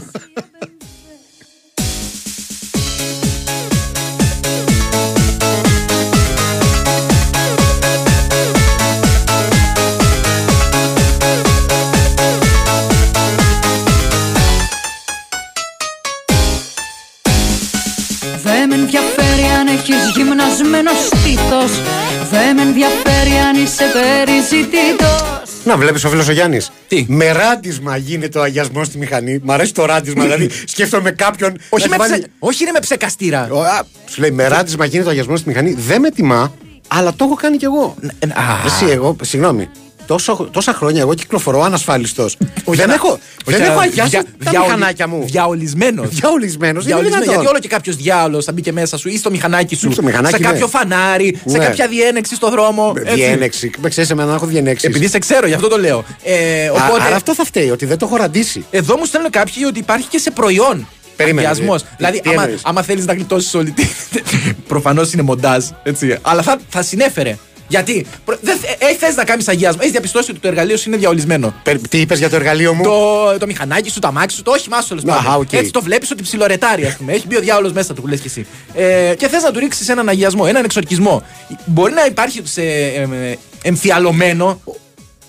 Γυμνασμένο στήθος Δεν με ενδιαφέρει αν είσαι περιζητήτος Να βλέπεις ο φίλος ο Γιάννης. Τι; Με ράντισμα γίνεται ο αγιασμός στη μηχανή. Μ' αρέσει το ράντισμα, δηλαδή σκέφτομαι κάποιον. όχι, να με του βάλει- ψε, όχι είναι με ψεκαστήρα. Ο, α, Σου λέει με ράντισμα γίνεται ο αγιασμός στη μηχανή. Δεν με τιμά, αλλά το έχω κάνει κι εγώ. Ε, α. Εσύ, εγώ, συγγνώμη. Τόσο, τόσα χρόνια εγώ κυκλοφορώ ανασφάλιστος. Δεν ανα- έχω, δεν ανα- έχω αγιάσει δια- τα διαολι- μηχανάκια μου. Διαολισμένος. Διαολισμένος, δεν είναι Διαολισμένος, δυνατόν. γιατί όλο και κάποιος διάολος θα μπει και μέσα σου ή στο μηχανάκι σου. Στο μηχανάκι, σε ναι. κάποιο φανάρι, σε Ναι. κάποια διένεξη στο δρόμο. έτσι. Διένεξη. Με ξέρεις εμένα να έχω διενέξει. Επειδή σε ξέρω, γι' αυτό το λέω. Ε, οπότε, Άρα αυτό θα φταίει, ότι δεν το έχω ραντίσει. Εδώ μου στέλνουν κάποιοι ότι υπάρχει και σε προϊόν. Περίμενε, Αγιασμός. τι- Δηλαδή, τι άμα, εννοείς; άμα θέλεις να γλιτώσεις όλη τη. Προφανώς είναι μοντάζ. Έτσι. Αλλά θα, θα συνέφερε. Γιατί προ- δεν θε- ε, θες να κάνεις αγιασμό. Έχεις διαπιστώσει ότι το εργαλείο σου είναι διαολισμένο. Πε- Τι είπες για το εργαλείο μου; Το, το μηχανάκι σου, το αμάξι σου, το όχημά σου τέλος Α, πάντων. οκ. Έτσι το βλέπεις ότι ψιλορετάρει, ας πούμε. Έχει μπει ο διάολος μέσα του που λες και εσύ. Ε, και θες να του ρίξεις έναν αγιασμό, έναν εξορκισμό. Μπορεί να υπάρχει σε, ε, ε, εμφιαλωμένο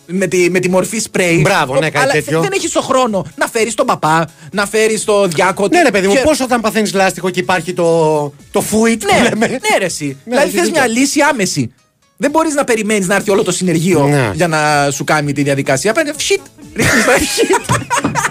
με τη, με τη μορφή σπρέι. Μπράβο, ναι, Ο- κάτι αλλά τέτοιο. δεν έχεις το χρόνο να φέρεις τον παπά, να φέρεις το διάκο. Ναι, ρε παιδί μου, και- πώ όταν παθαίνεις λάστιχο και υπάρχει το, το φουίτ που Ναι, λέμε. ναι, ρε, εσύ. δηλαδή έχεις θες δίκιο. μια λύση άμεση. Δεν μπορείς να περιμένεις να έρθει όλο το συνεργείο Ναι. για να σου κάνει τη διαδικασία. Πρέπει shit. Ρίχνεις το shit.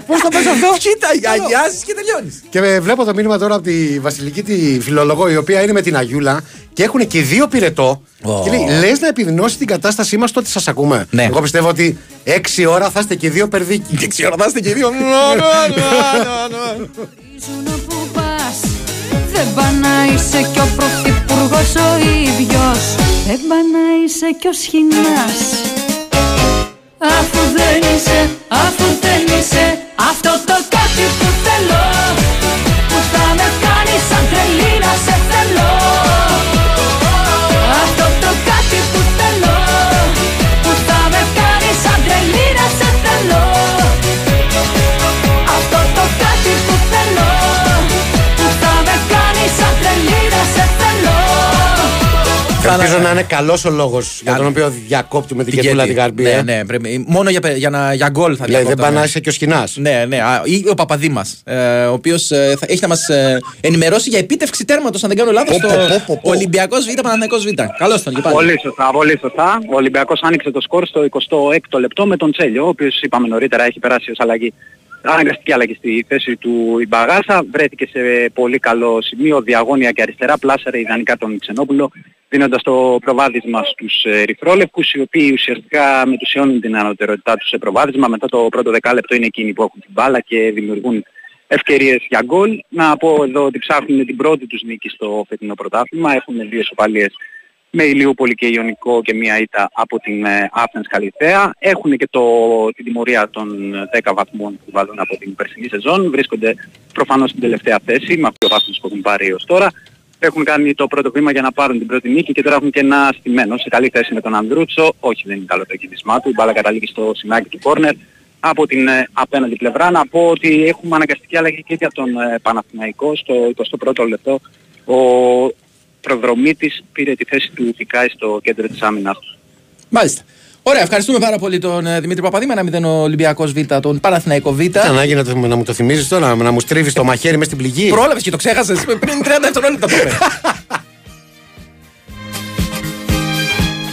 Πώς το πες αυτό; Shit, αγιάζει και τελειώνεις. Και ε, βλέπω το μήνυμα τώρα από τη Βασιλική τη φιλολογό, η οποία είναι με την Αγιούλα και έχουν και δύο πυρετό. Ω. Και λέει, λες να επιδεινώσει την κατάστασή μας τότε σας ακούμε. Ναι. Εγώ πιστεύω ότι έξι ώρα θα είστε και δύο περδίκοι. Και ξεορτάστε και δύο. Ζουν όπου πας Δεν πά να είσαι κι ο πρωθυπουργός ο ίδιος. Δεν πά να είσαι κι ο σχοινάς. Αφού δεν είσαι, αφού δεν είσαι Αυτό το κάτι που θέλω ελπίζω να είναι καλός ο λόγος για τον οποίο διακόπτουμε την κερδούλα την καρμπή. Ναι, ε. ναι, πρέπει. Μόνο για, για, να, για γκολ θα Δηλαδή δεν διακόπταμε. πάει να είσαι και ο σκηνάς. Ναι, ναι. α, Ή ο Παπαδήμας, ε, ο οποίος έχει να μας ενημερώσει για επίτευξη τέρματος, αν δεν κάνω λάθος, Πω, πω, πω, πω, στο πω. Ολυμπιακός Β' Παναθηναϊκός Β. Καλώς τον και πάλι. Πολύ σωστά, πολύ σωστά. Ο Ολυμπιακός άνοιξε το σκορ στο 26ο λεπτό με τον Τσέλιο, ο οποίος είπαμε νωρίτερα έχει περάσει ως αλλαγή αναγκαστική αλλαγή στη θέση του η Μπαγάσα. Βρέθηκε σε πολύ καλό σημείο, διαγώνια και αριστερά. Πλάσαρε ιδανικά τον Ξενόπουλο, δίνοντας το προβάδισμα στους ε, Ερυθρόλευκους, οι οποίοι ουσιαστικά μετουσιώνουν την ανωτερότητά τους σε προβάδισμα. Μετά το πρώτο δεκάλεπτο είναι εκείνοι που έχουν την μπάλα και δημιουργούν ευκαιρίες για γκολ. Να πω εδώ ότι ψάχνουν την πρώτη τους νίκη στο φετινό πρωτάθλημα. Έχουν δύο ισοπαλίες με Ηλιούπολη και Ιωνικό και μία ήττα από την ε, Athens Καλυθέα. Έχουν και το, την τιμωρία των 10 βαθμών που βάλουν από την περσινή σεζόν. Βρίσκονται προφανώς στην τελευταία θέση με αυτό το βάθμος που έχουν πάρει έως τώρα. Έχουν κάνει το πρώτο βήμα για να πάρουν την πρώτη νίκη και τώρα έχουν και ένα στημένο σε καλή θέση με τον Ανδρούτσο. Όχι δεν είναι καλό το κινησμά του. Η μπάλα καταλήγει στο σημάκι του κόρνερ. Από την ε, απέναντι πλευρά να πω ότι έχουμε αναγκαστική αλλαγή και για τον ε, Παναθηναϊκό στο 21ο λεπτό. Ο προδρομήτης πήρε τη θέση του Τικάη στο κέντρο της άμυνας τους. Μάλιστα. Ωραία, ευχαριστούμε πάρα πολύ τον ε, Δημήτρη Παπαδήμα. Να μηδέν ο Ολυμπιακός Β, τον Παναθηναϊκό Β. Τι ανάγκη να, το- να μου το θυμίζεις τώρα, να μου στρίβεις το μαχαίρι μέσα στην πληγή. Πρόλαβες και το ξέχασες πριν 30 δευτερόλεπτα το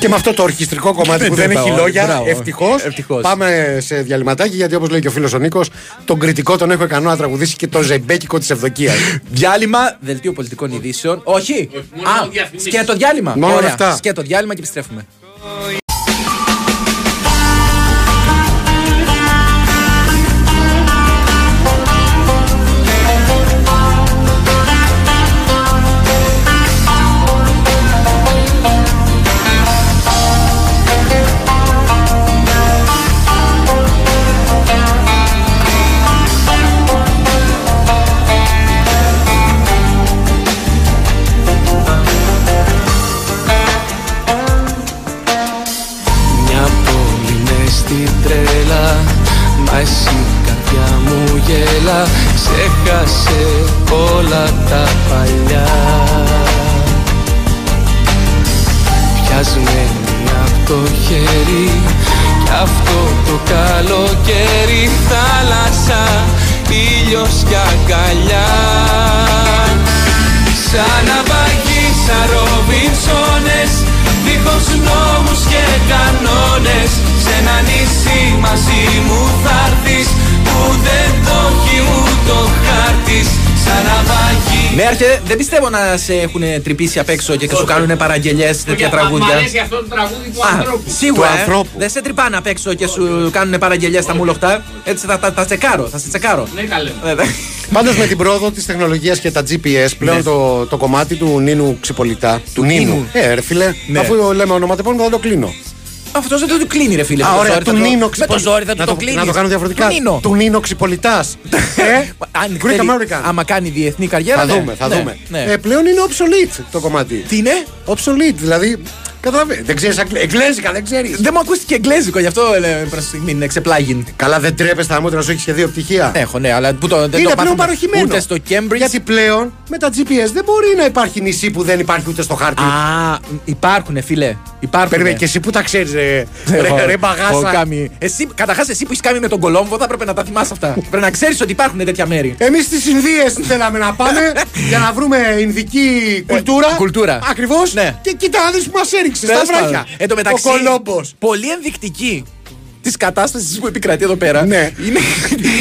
Και με αυτό το ορχιστρικό κομμάτι που δεν έχει Μπράβο, λόγια, μπράβο. ευτυχώς. Ευτυχώς. Πάμε σε διαλυματάκι γιατί όπως λέει και ο φίλος ο Νίκος, τον κριτικό τον έχω ικανό να τραγουδήσει και το ζεμπέκικο της Ευδοκίας. διάλειμμα, δελτίο πολιτικών ειδήσεων. Όχι. Α, σκέτο διάλειμμα. Μόνο Ωραία. αυτά. Σκέτο διάλειμμα και επιστρέφουμε. поколение ναυαγή Ναι, Άρχε, δεν πιστεύω να σε έχουν τρυπήσει απ' έξω και σου κάνουν παραγγελίε τέτοια τραγούδια. Μ' αρέσει αυτό το τραγούδι του Α, ανθρώπου. Σίγουρα. Του ε. ανθρώπου. Δεν σε τρυπάνε απ' έξω και σου κάνουν παραγγελίε στα μουλοχτά. Έτσι θα, θα, θα τσεκάρω, θα σε τσεκάρω. Ναι, καλέ. Ε, δε- Πάντως με την πρόοδο της τεχνολογίας και τα GPS πλέον Ναι. το, το κομμάτι του Νίνου Ξυπολιτά. Του Νίνου. Ε, ρε φίλε, Ναι. αφού λέμε ονοματεπώνυμο θα το κλείνω. Αυτός δεν το κλείνει, ρε φίλε. Α, με το ωραία, ζόρι του θα το- Νίνο Με το ζόρι θα να του το κλείνεις. Να το κάνω διαφορετικά. Του Νίνο. Του Νίνο Ξυπολιτά. ε, Αν Greek θέλει- American. Άμα κάνει διεθνή καριέρα. Θα ναι. δούμε, θα Ναι, δούμε. ναι. Ε, πλέον είναι obsolete το κομμάτι. Τι είναι; Obsolete, δηλαδή. Καταλαβαίνετε. Δεν ξέρεις εγγλέζικα, δεν ξέρεις. Δεν μου ακούστηκε εγγλέζικο, γι' αυτό ε, προς τη στιγμή είναι ξεπλάγιν. Καλά, δεν τρέπεσαι να μου να σου έχεις και δύο πτυχία. Έχω, ναι, αλλά που το, δεν είναι το πλέον μάθαμε παροχημένο. Ούτε στο Cambridge. Γιατί πλέον με τα GPS δεν μπορεί να υπάρχει νησί που δεν υπάρχει ούτε στο χάρτη. Α, υπάρχουνε, φίλε. Υπάρχουνε. Περίμενε και εσύ που τα ξέρεις, ρε, Εγώ- ρε, ρε ο μπαγάσα. Κάμι. Εσύ, καταρχάς εσύ που έχεις κάνει με τον Κολόμβο θα έπρεπε να τα θυμάσαι αυτά. Πρέπει να ξέρεις ότι υπάρχουν τέτοια μέρη. Εμείς στι Ινδίες θέλαμε να πάμε για να βρούμε Ινδική κουλτούρα. κουλτούρα. Ακριβώς. Ναι. Και κοίτα να δεις που μας έριξε στα Τέλος πάντων. βράχια. Εν τω μεταξύ, Ο Κολόμπος. πολύ ενδεικτική της κατάστασης που επικρατεί εδώ πέρα Ναι. είναι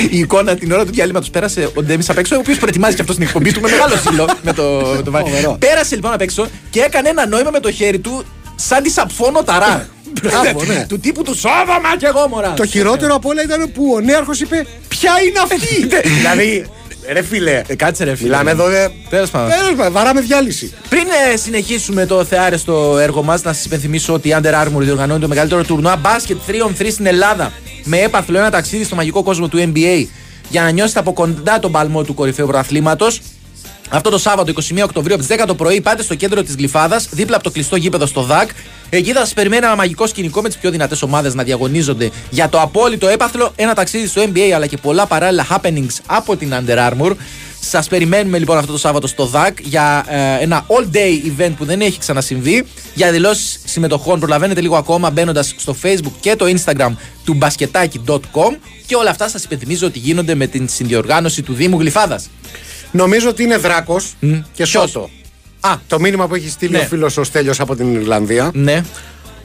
η εικόνα την ώρα του διαλύματος. Πέρασε ο Ντέμις απ' έξω, ο οποίος προετοιμάζει και αυτός την εκπομπή του με μεγάλο ζήλο. με το, με το βάρη. Φοβερό. Πέρασε λοιπόν απ' έξω και έκανε ένα νόημα με το χέρι του σαν τη σαπφόνο ταρά. Μπράβο, ναι. του τύπου του σώβαμα κι εγώ μωρά. Το χειρότερο απ' όλα ήταν που ο νέαρχος είπε Ποια είναι αυτή; δηλαδή, ρε φίλε. Ε, κάτσε ρε φίλε. Μιλάμε εδώ. ε, Τέλος πάντων. τέλος πάντων, Βαράμε διάλυση. Πριν ε, συνεχίσουμε το θεάρεστο έργο μας, να σας υπενθυμίσω ότι η Under Armour διοργανώνει το μεγαλύτερο τουρνουά μπάσκετ 3on3 στην Ελλάδα. Με έπαθλο ένα ταξίδι στο μαγικό κόσμο του NBA για να νιώσετε από κοντά τον παλμό του κορυφαίου πρωταθλήματος. Αυτό το Σάββατο 21 Οκτωβρίου από τις 10 το πρωί πάτε στο κέντρο της Γλυφάδας, δίπλα από το κλειστό γήπεδο στο ΔΑΚ. Εκεί θα σας περιμένει ένα μαγικό σκηνικό με τις πιο δυνατές ομάδες να διαγωνίζονται για το απόλυτο έπαθλο, ένα ταξίδι στο NBA αλλά και πολλά παράλληλα happenings από την Under Armour. Σας περιμένουμε λοιπόν αυτό το Σάββατο στο ΔΑΚ για ε, ένα all day event που δεν έχει ξανασυμβεί. Για δηλώσεις συμμετοχών προλαβαίνετε λίγο ακόμα μπαίνοντας στο Facebook και το Instagram του basketaki.com και όλα αυτά σας υπενθυμίζω ότι γίνονται με την συνδιοργάνωση του Δήμου Γλυφάδας. Νομίζω ότι είναι δράκο και Ποιος; Σώτο. Α, Το μήνυμα που έχει στείλει Ναι. ο φίλος ο Στέλιος από την Ιρλανδία. ναι.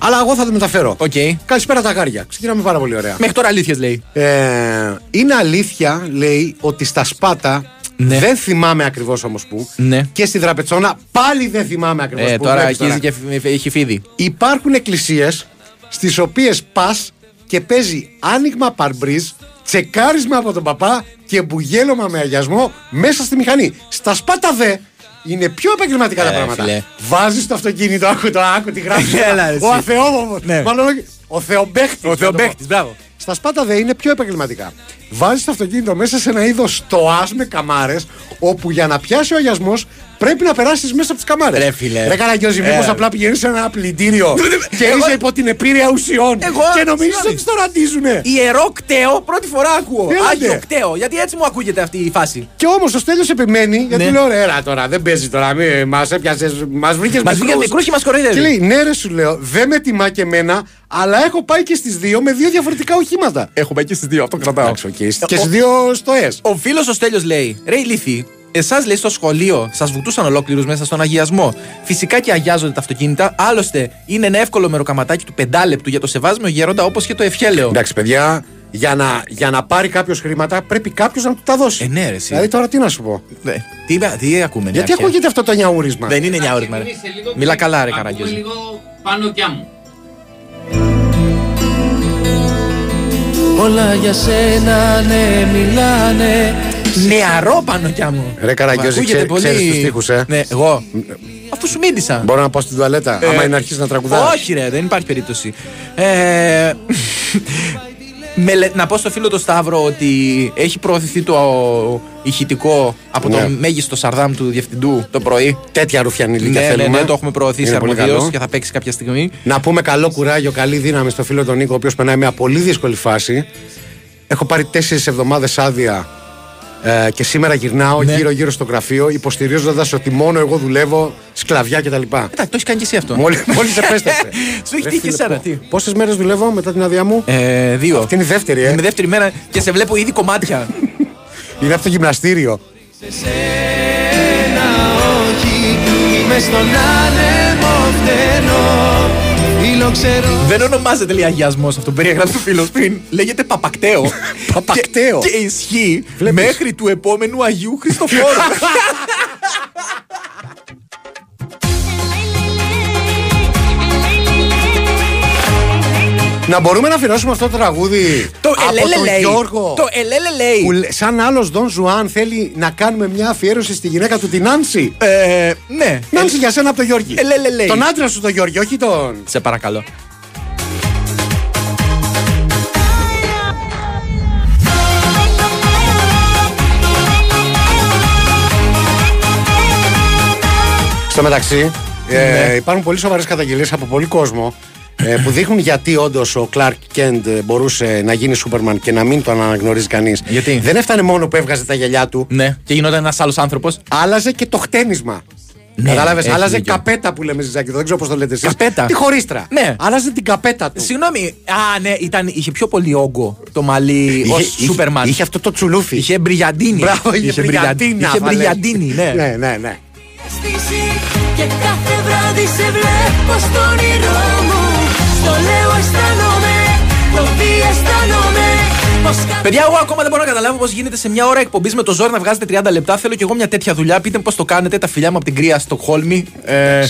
Αλλά εγώ θα το μεταφέρω. Οκ. Καλησπέρα ταγάρια. Ξεκινάμε πάρα πολύ ωραία. Μέχρι τώρα αλήθειες λέει. Ε, είναι αλήθεια, λέει, ότι στα Σπάτα. Ναι. Δεν θυμάμαι ακριβώς όμως που. Ναι. Και στη Δραπετσόνα πάλι δεν θυμάμαι ακριβώς Ε, που. τώρα Βλέπεις αρχίζει και φ- έχει φίδι. Υπάρχουν εκκλησίες στις οποίες πας και παίζει άνοιγμα παρμπρίζ, τσεκάρισμα από τον παπά και μπουγέλωμα με αγιασμό μέσα στη μηχανή. Στα Σπάτα δε είναι πιο επαγγελματικά τα Ε, πράγματα. φίλε. Βάζεις το αυτοκίνητο, άκου το, άκου τι γράφεις. Έλα, εσύ. ο αθεόμορφος. Ναι. Μάλλον όχι, ο θεομπέχτης. Ο Θεομπέχτης, μπράβο. Στα Σπάτα δε είναι πιο επαγγελματικά. Βάζεις το αυτοκίνητο μέσα σε ένα είδος στοάς με καμάρες, όπου για να πιάσει ο αγιασμός πρέπει να περάσεις μέσα από τις καμάρες. Ρε, φίλε. Ρε Καραγκιόζη, Ε. μήπω απλά πηγαίνεις σε ένα πλυντήριο και Εγώ- είσαι υπό την επήρεια ουσιών Εγώ- και νομίζεις συγγνώμη. ότι στο ραντίζουνε. Ιερό ΚΤΕΟ, πρώτη φορά ακούω. Έλατε. Άγιο ΚΤΕΟ. Γιατί έτσι μου ακούγεται αυτή η φάση. Και όμως ο Στέλιος επιμένει, γιατί Ναι. λέω ρε, έλα τώρα, δεν παίζει τώρα, μας έπιασες, μας βρήκες Μας βρήκες μικρούς και μας κοροϊδεύει. Και λέει, ναι, ρε, σου λέω, δεν με τιμά και εμένα, αλλά έχω πάει και στις δύο με δύο διαφορετικά οχήματα. Έχω πάει και στις δύο, αυτό κρατάω. Εντάξει, οκ. Και στις δύο στοέ. Ο φίλος ο Στέλιος λέει: Ρε ηλίθιε, εσάς λέει στο σχολείο, σας βουτούσαν ολόκληρους μέσα στον αγιασμό. Φυσικά και αγιάζονται τα αυτοκίνητα. Άλλωστε, είναι ένα εύκολο μεροκαματάκι του πεντάλεπτου για το σεβάσμιο γέροντα όπως και το ευχέλαιο. Εντάξει, παιδιά, για να, για να πάρει κάποιος χρήματα πρέπει κάποιος να του τα δώσει. Ε, ναι, ρε, εσύ. Δηλαδή τώρα τι να σου πω; Ναι. Τι, τι ακούμε, Γιατί νεάρχε; ακούγεται αυτό το νιαούρισμα; Δεν είναι νιάωρισμα. ρε. Μιλά καλά, ρε Καραγκιόζη. λίγο πάνω κι μου. Όλα για σένα ναι μιλάνε Νεαρό πάνω κι μου. Ρε Καραγκιόζη, Ακούγεται ξέρεις ξέρεις τους στίχους, ε; Ναι, εγώ. Αφού σου μίλησα. Μπορώ να πάω στην τουαλέτα, Ε, άμα είναι να αρχίσεις να τραγουδάς. Όχι, ρε, δεν υπάρχει περίπτωση. Ε, μελε- να πω στο φίλο το Σταύρο ότι έχει προωθηθεί το ηχητικό από Ναι. το μέγιστο σαρδάμ του διευθυντού το πρωί. Τέτοια ρουφιανιλίκια Ναι, ναι, θέλουμε. ναι, το έχουμε προωθήσει Είναι πολύ αρμοδίως καλό. και θα παίξει κάποια στιγμή. Να πούμε καλό κουράγιο, καλή δύναμη στο φίλο τον Νίκο, ο οποίος περνάει μια πολύ δύσκολη φάση. Έχω πάρει τέσσερις εβδομάδες άδεια ε, και σήμερα γυρνάω Ναι. γύρω-γύρω στο γραφείο, υποστηρίζοντας ότι μόνο εγώ δουλεύω, σκλαβιά κτλ. Εντάξει, το έχεις κάνει και εσύ αυτό. Μόλι μόλις επέστρεψε. Σου έχει τύχει και εσένα, τι; Πόσες μέρες δουλεύω μετά την άδειά μου, Ε, δύο. Αυτή είναι η δεύτερη, ε. Είναι η δεύτερη μέρα και σε βλέπω ήδη κομμάτια. Είναι από το γυμναστήριο. Ένα όχι Είμαι στον άνεμο φταίνω Ήλο ξέρω Δεν ονομάζεται λέει αγιασμός αυτό που περιέγραψε ο φίλος πριν. Λέγεται παπα-ΚΤΕΟ. Παπα-ΚΤΕΟ. Και, και ισχύει μέχρι του επόμενου Αγίου Χριστοφόρου. Να μπορούμε να αφιερώσουμε αυτό το τραγούδι Το από τον ελέλε Γιώργο. Το ελέλε λέει. Που λέ- σαν άλλος Δον Ζουάν θέλει να κάνουμε μια αφιέρωση στη γυναίκα του την Νάνση. Ε, ναι. Νάνση για σένα από τον Γιώργη. Ελέλε λέει. Τον άντρα σου τον Γιώργη, όχι τον. Σε παρακαλώ. Στο μεταξύ, ε, Ναι. υπάρχουν πολύ σοβαρές καταγγελίες από πολύ κόσμο ε, που δείχνουν γιατί όντως ο Κλάρκ Κέντ ε, μπορούσε να γίνει Σούπερμαν και να μην τον αναγνωρίζει κανείς. Γιατί; Δεν έφτανε μόνο που έβγαζε τα γυαλιά του, Ναι, και γινόταν ένας άλλος άνθρωπος. άλλαζε και το χτένισμα. Ναι, Κατάλαβες, έχει άλλαζε δίκιο. καπέτα που λέμε Ζizaki, δεν ξέρω πώς το λέτε εσείς. Καπέτα. Τη χωρίστρα. Ναι. Άλλαζε την καπέτα του. Συγγνώμη. Α, ναι, ήταν, είχε πιο πολύ όγκο το μαλλί ως είχε, Σούπερμαν. είχε αυτό το τσουλούφι. Είχε μπριγιαντίνη. Μπράβο, είχε μπριγιαντίνα, Είχε θα λέγαμε. μπριγιαντίνη, ναι. ναι, ναι, ναι. αίσθηση Και κάθε βράδυ σε βλέπω στο όνειρό το τι αισθάνομαι Πως Παιδιά, εγώ ακόμα δεν μπορώ να καταλάβω πώς γίνεται σε μια ώρα εκπομπής με το ζόρι να βγάζετε 30 λεπτά. Θέλω κι εγώ μια τέτοια δουλειά. Πείτε πώς το κάνετε. Τα φιλιά μου από την κρύα Στοκχόλμη. Ε,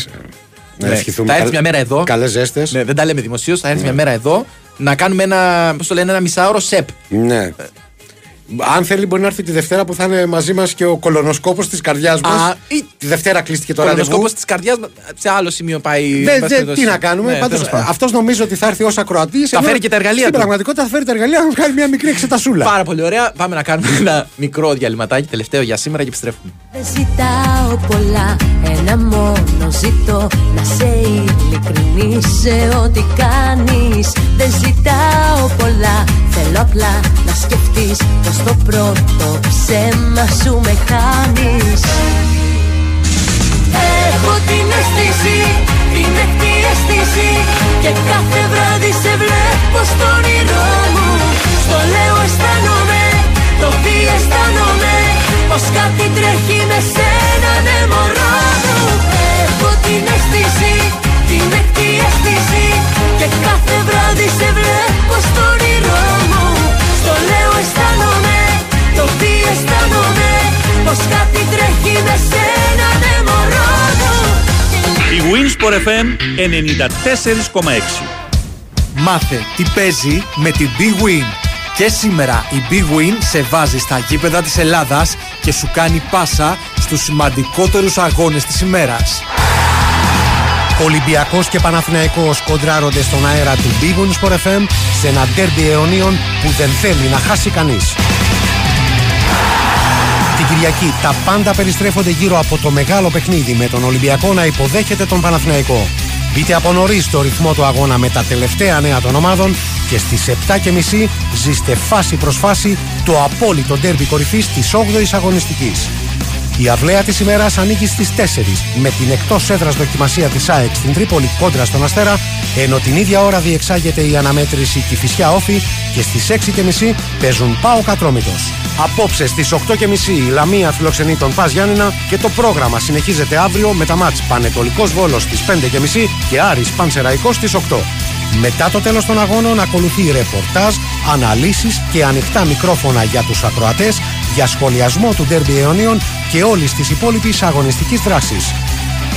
Να ναι. ευχηθούμε. Θα έρθει καλ- μια μέρα εδώ. Καλές ζέστες. Ναι, δεν τα λέμε δημοσίως. Θα έρθει μια μέρα εδώ να κάνουμε ένα, πώς το λένε, ένα μισάωρο σεπ. Ναι. Αν θέλει, μπορεί να έρθει τη Δευτέρα που θα είναι μαζί μας και ο κολονοσκόπος της καρδιάς μας. Α, ή- Τη Δευτέρα κλείστηκε το Το ραντεβού. ραντεβού της καρδιάς σε άλλο σημείο πάει. Δεν- εν δεν- πάση περιπτώσει. τι να κάνουμε. Ναι, Πάντως, τέλος πάντων. αυτός νομίζω ότι θα έρθει ως ακροατής. Θα φέρει και τα εργαλεία Στην του. πραγματικότητα θα φέρει τα εργαλεία να βγάλει μια μικρή εξετασούλα. Πάρα πολύ ωραία. Πάμε να κάνουμε ένα μικρό διαλυματάκι τελευταίο για σήμερα και επιστρέφουμε. Δεν ζητάω πολλά, ένα μόνο ζητώ Να σε ειλικρινή σε ό,τι κάνεις. Δεν ζητάω πολλά, θέλω απλά να σκεφτείς Πως το πρώτο ψέμα σου με χάνεις. Έχω την αίσθηση, την έκτη αίσθηση Και κάθε βράδυ σε βλέπω στο όνειρό μου. Στο λέω αισθάνομαι, το τι αισθάνομαι πως κάτι τρέχει με σένα ναι μωρό μου. Έχω την αίσθηση, την έκτη αίσθηση Και κάθε βράδυ σε βλέπω στο όνειρό μου. Στο λέω αισθάνομαι, το τι αισθάνομαι. Πως κάτι τρέχει με σένα ναι μωρό μου. Η Winsport FM 94,6 Μάθε τι παίζει με την Big Win. Και σήμερα η Big Win σε βάζει στα γήπεδα της Ελλάδας και σου κάνει πάσα στους σημαντικότερους αγώνες της ημέρας. Ολυμπιακός και Παναθηναϊκός κοντράρονται στον αέρα του Big Win Sport FM σε ένα ντέρμπι αιωνίων που δεν θέλει να χάσει κανείς. Την Κυριακή τα πάντα περιστρέφονται γύρω από το μεγάλο παιχνίδι με τον Ολυμπιακό να υποδέχεται τον Παναθηναϊκό. Μπείτε από νωρίς το ρυθμό του αγώνα με τα τελευταία νέα των ομάδων και στις 7.30 ζήστε φάση προς φάση το απόλυτο ντέρμπι κορυφής της 8ης αγωνιστικής. Η αυλαία της ημέρας ανήκει στις 4 με την εκτός έδρας δοκιμασία της ΑΕΚ στην Τρίπολη κόντρα στον Αστέρα, ενώ την ίδια ώρα διεξάγεται η αναμέτρηση Κυφυσιά Όφη και στις 6.30 παίζουν Πάο Κατρόμητο. Απόψε στις 8.30 η Λαμία φιλοξενεί τον Πας Γιάννηνα και το πρόγραμμα συνεχίζεται αύριο με τα μάτς Πανετολικός Βόλος στις 5.30 και Άρης Πανσεραϊκός στις 8. Μετά το τέλος των αγώνων ακολουθεί ρεπορτάζ, αναλύσεις και ανοιχτά μικρόφωνα για τους ακροατές για σχολιασμό του Derby αιωνίων και όλης της υπόλοιπης αγωνιστικής δράσης.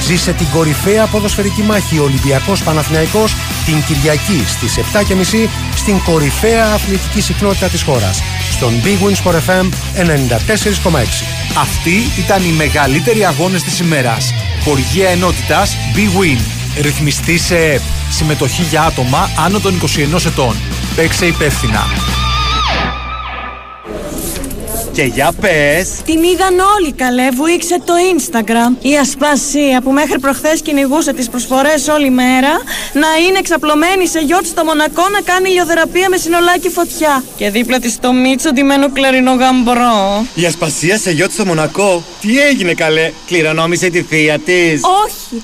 Ζήσε την κορυφαία ποδοσφαιρική μάχη Ολυμπιακός Παναθηναϊκός την Κυριακή στις 7.30 στην κορυφαία αθλητική συχνότητα της χώρας, στον Big Wins for FM 94,6. Αυτοί ήταν οι μεγαλύτεροι αγώνες της ημέρας. Χοργία ενότητας Big Win. Ρυθμιστή σε ΕΠ. Συμμετοχή για άτομα άνω των 21 ετών. Παίξε υπεύθυνα. Και για πες Την είδαν όλοι καλέ, βουήξε το Instagram. Η Ασπασία που μέχρι προχθές κυνηγούσε τις προσφορές όλη μέρα να είναι εξαπλωμένη σε γιότ στο Μονακό να κάνει ηλιοθεραπεία με συνολάκι φωτιά. Και δίπλα της το Μίτσο ντυμένο κλαρινό γαμπρό. Η Ασπασία σε γιότ στο Μονακό Τι έγινε καλέ Κληρονόμησε τη θεία της Όχι,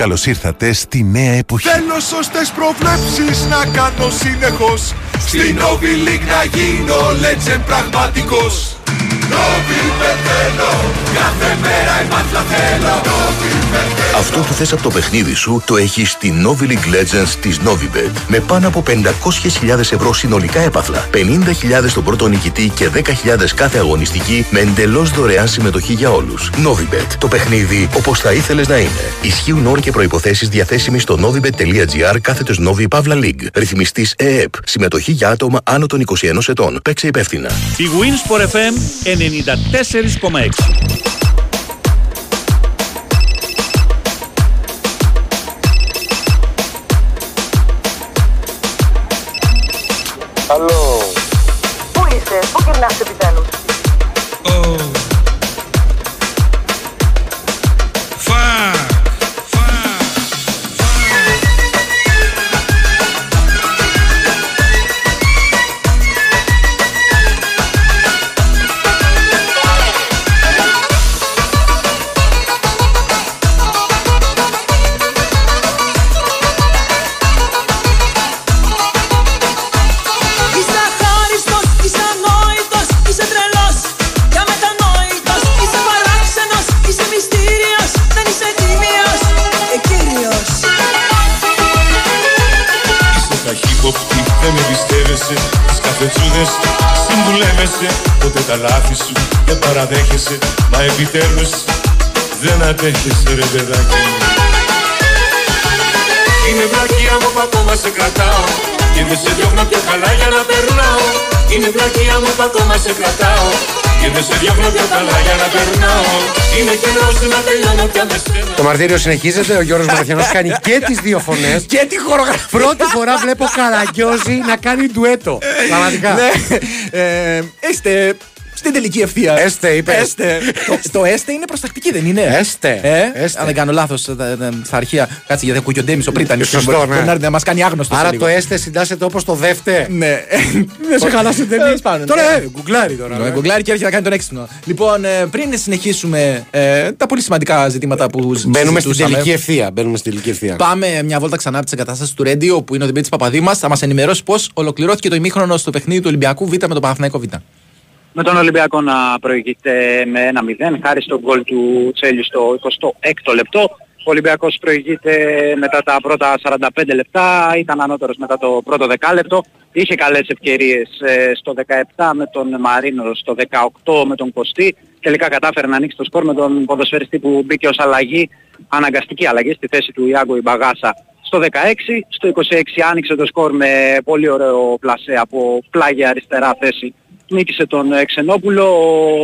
Καλώς ήρθατε στη νέα εποχή. Θέλω σωστές προβλέψεις να κάνω συνεχώς Στην Novi League να γίνω legend πραγματικός Novi θέλω, κάθε μέρα η μάτια θέλω Novi Αυτό που θες από το παιχνίδι σου το έχεις στη Novi League Legends της Novibet με πάνω από 500.000 ευρώ συνολικά έπαθλα, 50.000 στον πρώτο νικητή και 10.000 κάθε αγωνιστική με εντελώς δωρεάν συμμετοχή για όλους. Novibet, το παιχνίδι όπως θα ήθελες να είναι. Ισχύουν όροι και προϋποθέσεις διαθέσιμοι στο novibet.gr κάθετος Novi Pavla League. Ρυθμιστής ΕΕΠ. Συμμετοχή για άτομα άνω των 21 ετών. Παίξε υπεύθυνα. Η Winsport FM 94,6 Αλλό. Πού είσαι, πού γυρνάς επιτέλους; Μαρτύριο συνεχίζεται. Ο Γιώργος Μαραθιανός κάνει και τις δύο φωνές. Και τη χορογραφία. Πρώτη φορά βλέπω Καραγκιόζη να κάνει ντουέτο. Πραγματικά. Ναι. Ε, Είστε στην τελική ευθεία. Έστε, είπε. Έστε. το, το έστε είναι προστακτική, δεν είναι. Έστε. Ε, Έστε. Αν δεν κάνω λάθος στα αρχεία. Κάτσε γιατί ακούει και ο Ντέμις ο Πρίταν. Σωστό, ναι. Μπορεί να έρθει να μας κάνει άγνωστος. Άρα το έστε συντάσσεται όπως το δεύτε. Ναι. Δεν σε χαλάσετε Τέλος εμείς. πάντων, Τώρα, ναι. ε, γκουγκλάρει τώρα. Ναι, ε. γκουγκλάρει και έρχεται να κάνει τον έξυπνο. Λοιπόν, ε, πριν συνεχίσουμε ε, τα πολύ σημαντικά ζητήματα που Μπαίνουμε στην συζητούσαμε, τελική ευθεία. Μπαίνουμε στην τελική ευθεία. Πάμε μια βόλτα ξανά από τις εγκαταστάσεις του Ρέντιο, που είναι ο Δημήτρης Παπαδήμας. Θα μας ενημερώσει πώς ολοκληρώθηκε το ημίχρονο στο παιχνίδι του Ολυμπιακού Β με το Παναθηναϊκό Β. Με τον Ολυμπιακό να προηγείται με 1-0 χάρη στον γκολ του Τσέλιου στο 26ο λεπτό. Ο Ολυμπιακός προηγείται μετά τα πρώτα 45 λεπτά, ήταν ανώτερος μετά το πρώτο δεκάλεπτο. Είχε καλές ευκαιρίες ε, στο 17 με τον Μαρίνο, στο 18 με τον Κωστή. Τελικά κατάφερε να ανοίξει το σκορ με τον ποδοσφαιριστή που μπήκε ως αλλαγή, αναγκαστική αλλαγή στη θέση του Ιάγκο Ιμπαγάσα στο 16. Στο 26 άνοιξε το σκορ με πολύ ωραίο πλασέ από πλάγια αριστερά θέση νίκησε τον ε, Ξενόπουλο.